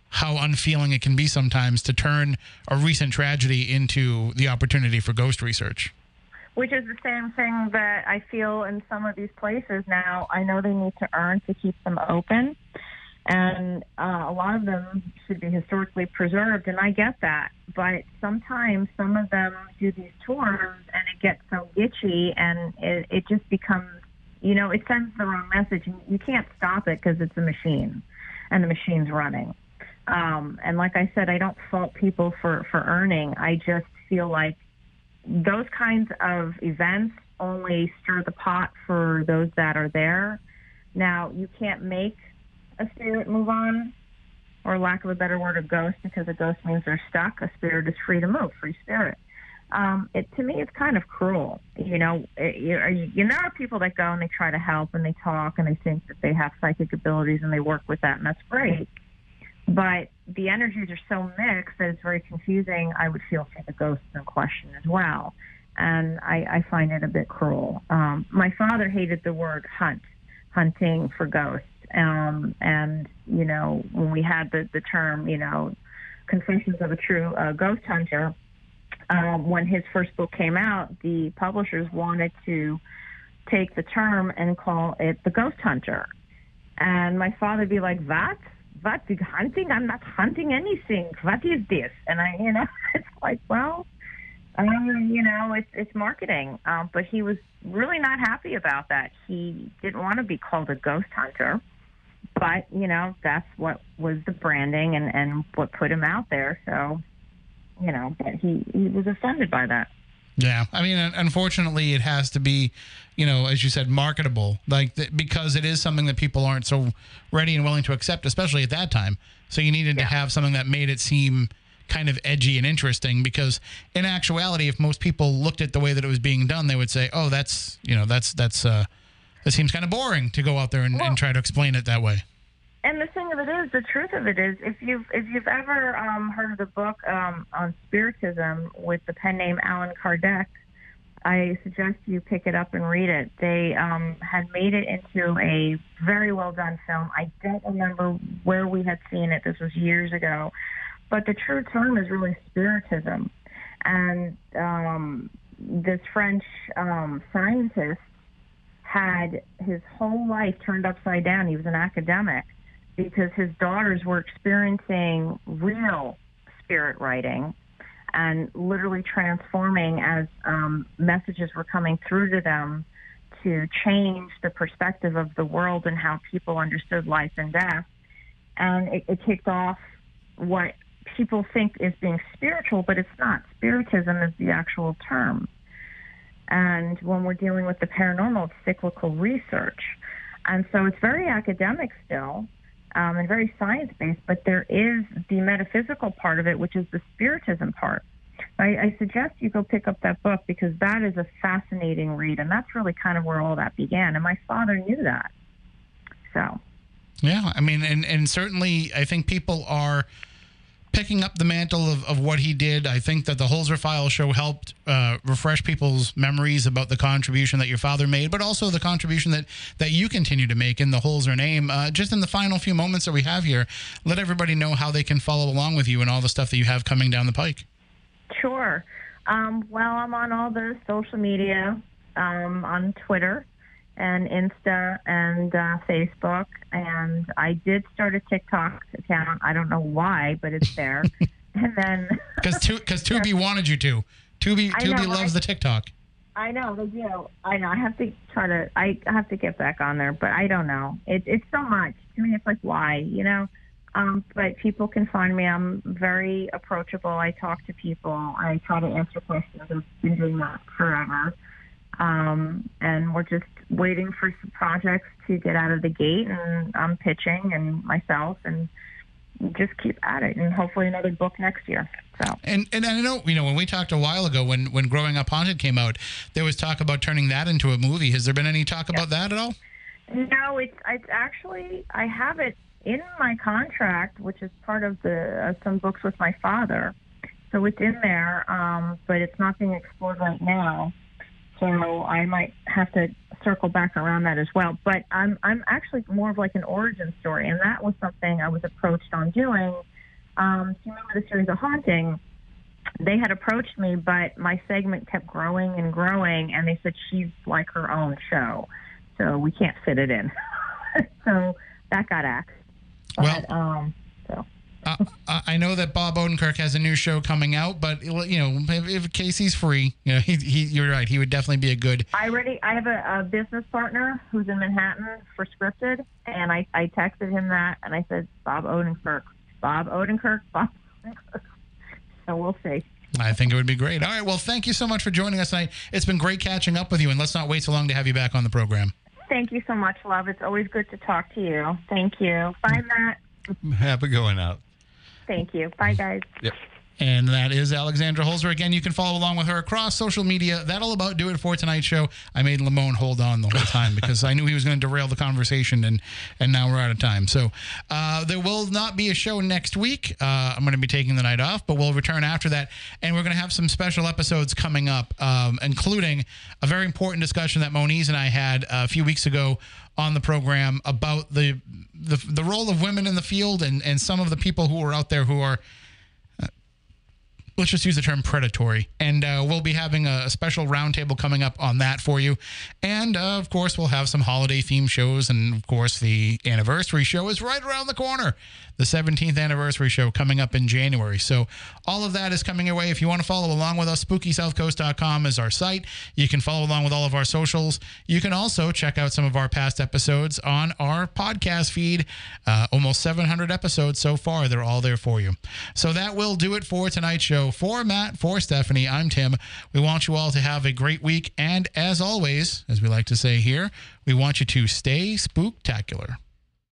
how unfeeling it can be sometimes to turn a recent tragedy into the opportunity for ghost research. Which is the same thing that I feel in some of these places now. I know they need to earn to keep them open, and uh, a lot of them should be historically preserved, and I get that. But sometimes some of them do these tours, and it gets so itchy, and it, it just becomes, you know, it sends the wrong message. And you can't stop it because it's a machine, and the machine's running. Um, and like I said, I don't fault people for for earning. I just feel like those kinds of events only stir the pot for those that are there. Now, you can't make a spirit move on, or lack of a better word, a ghost, because a ghost means they're stuck. A spirit is free to move, free spirit. Um, it to me, it's kind of cruel. You know, it, you, you know, there are people that go and they try to help and they talk and they think that they have psychic abilities and they work with that, and that's great. But the energies are so mixed that it's very confusing. I would feel for the ghosts in question as well. And I, I find it a bit cruel. Um, my father hated the word hunt, hunting for ghosts. Um, and, you know, when we had the, the term, you know, Confessions of a True uh, Ghost Hunter, um, when his first book came out, the publishers wanted to take the term and call it the Ghost Hunter. And my father would be like, "What? What? Hunting? I'm not hunting anything. What is this?" And I, you know, it's like, well, um, you know, it's it's marketing. Um, but he was really not happy about that. He didn't want to be called a ghost hunter. But you know, that's what was the branding and and what put him out there. So, you know, but he he was offended by that. Yeah, I mean, unfortunately, it has to be, you know, as you said, marketable, like th- because it is something that people aren't so ready and willing to accept, especially at that time. So you needed to have something that made it seem kind of edgy and interesting. Because in actuality, if most people looked at the way that it was being done, they would say, "Oh, that's you know, that's that's uh, that seems kind of boring to go out there and, Well- and try to explain it that way." And the thing of it is, the truth of it is, if you've if you've ever um, heard of the book um, on spiritism with the pen name Allan Kardec, I suggest you pick it up and read it. They um, had made it into a very well done film. I don't remember where we had seen it. This was years ago, but the true term is really spiritism, and um, this French um, scientist had his whole life turned upside down. He was an academic because his daughters were experiencing real spirit writing and literally transforming as um, messages were coming through to them to change the perspective of the world and how people understood life and death. And it, it kicked off what people think is being spiritual, but it's not. Spiritism is the actual term. And when we're dealing with the paranormal, it's cyclical research. And so it's very academic still um, and very science based, but there is the metaphysical part of it, which is the spiritism part. I, I suggest you go pick up that book because that is a fascinating read, and that's really kind of where all that began. And my father knew that. So, Yeah, I mean, and and certainly, I think people are picking up the mantle of, of what he did. I think that the Holzer Files show helped uh, refresh people's memories about the contribution that your father made, but also the contribution that, that you continue to make in the Holzer name. Uh, just in the final few moments that we have here, let everybody know how they can follow along with you and all the stuff that you have coming down the pike. Sure. Um, well, I'm on all the social media, um, on Twitter and Insta and uh, Facebook. And I did start a TikTok account. I don't know why, but it's there. and then because because Tubi wanted you to. Tubi I Tubi know, loves I- the TikTok. I know they do. I know. I have to try to. I have to get back on there, but I don't know. It, it's so much to me. It's like why, you know. Um, but people can find me. I'm very approachable. I talk to people. I try to answer questions. I've been doing that forever. Um, and we're just waiting for some projects to get out of the gate, and I'm pitching and myself, and just keep at it, and hopefully another book next year. So. And and I know you know when we talked a while ago when when Growing Up Haunted came out, there was talk about turning that into a movie. Has there been any talk about that at all? No, it's it's actually I have it in my contract, which is part of the uh, some books with my father. So it's in there, um, but it's not being explored right now. So I might have to circle back around that as well. But I'm I'm actually more of like an origin story, and that was something I was approached on doing. Um, do you remember the series of Haunting? They had approached me, but my segment kept growing and growing, and they said she's like her own show so we can't fit it in. so that got axed. But, um, so Uh, I I know that Bob Odenkirk has a new show coming out, but you know if, if Casey's free, you know he, he you're right. He would definitely be a good. I already I have a, a business partner who's in Manhattan for scripted, and I I texted him that, and I said Bob Odenkirk, Bob Odenkirk, Bob. Odenkirk. So we'll see. I think it would be great. All right. Well, thank you so much for joining us tonight. It's been great catching up with you, and let's not wait so long to have you back on the program. Thank you so much, love. It's always good to talk to you. Thank you. Bye, Matt. Have a going out. Thank you. Bye, guys. Yep. And that is Alexandra Holzer. Again, you can follow along with her across social media. That'll about do it for tonight's show. I made Lamone hold on the whole time because I knew he was going to derail the conversation, and and now we're out of time. So uh, there will not be a show next week. Uh, I'm going to be taking the night off, but we'll return after that, and we're going to have some special episodes coming up, um, including a very important discussion that Moniz and I had a few weeks ago on the program about the the, the role of women in the field and and some of the people who are out there who are let's just use the term predatory. And uh, we'll be having a, special roundtable coming up on that for you. And uh, of course, we'll have some holiday themed shows. And of course, the anniversary show is right around the corner. The 17th anniversary show coming up in January. So all of that is coming your way. If you want to follow along with us, spookysouthcoast.com is our site. You can follow along with all of our socials. You can also check out some of our past episodes on our podcast feed. Uh, almost 700 episodes so far. They're all there for you. So that will do it for tonight's show. For Matt, for Stephanie, I'm Tim. We want you all to have a great week. And as always, as we like to say here, we want you to stay spooktacular.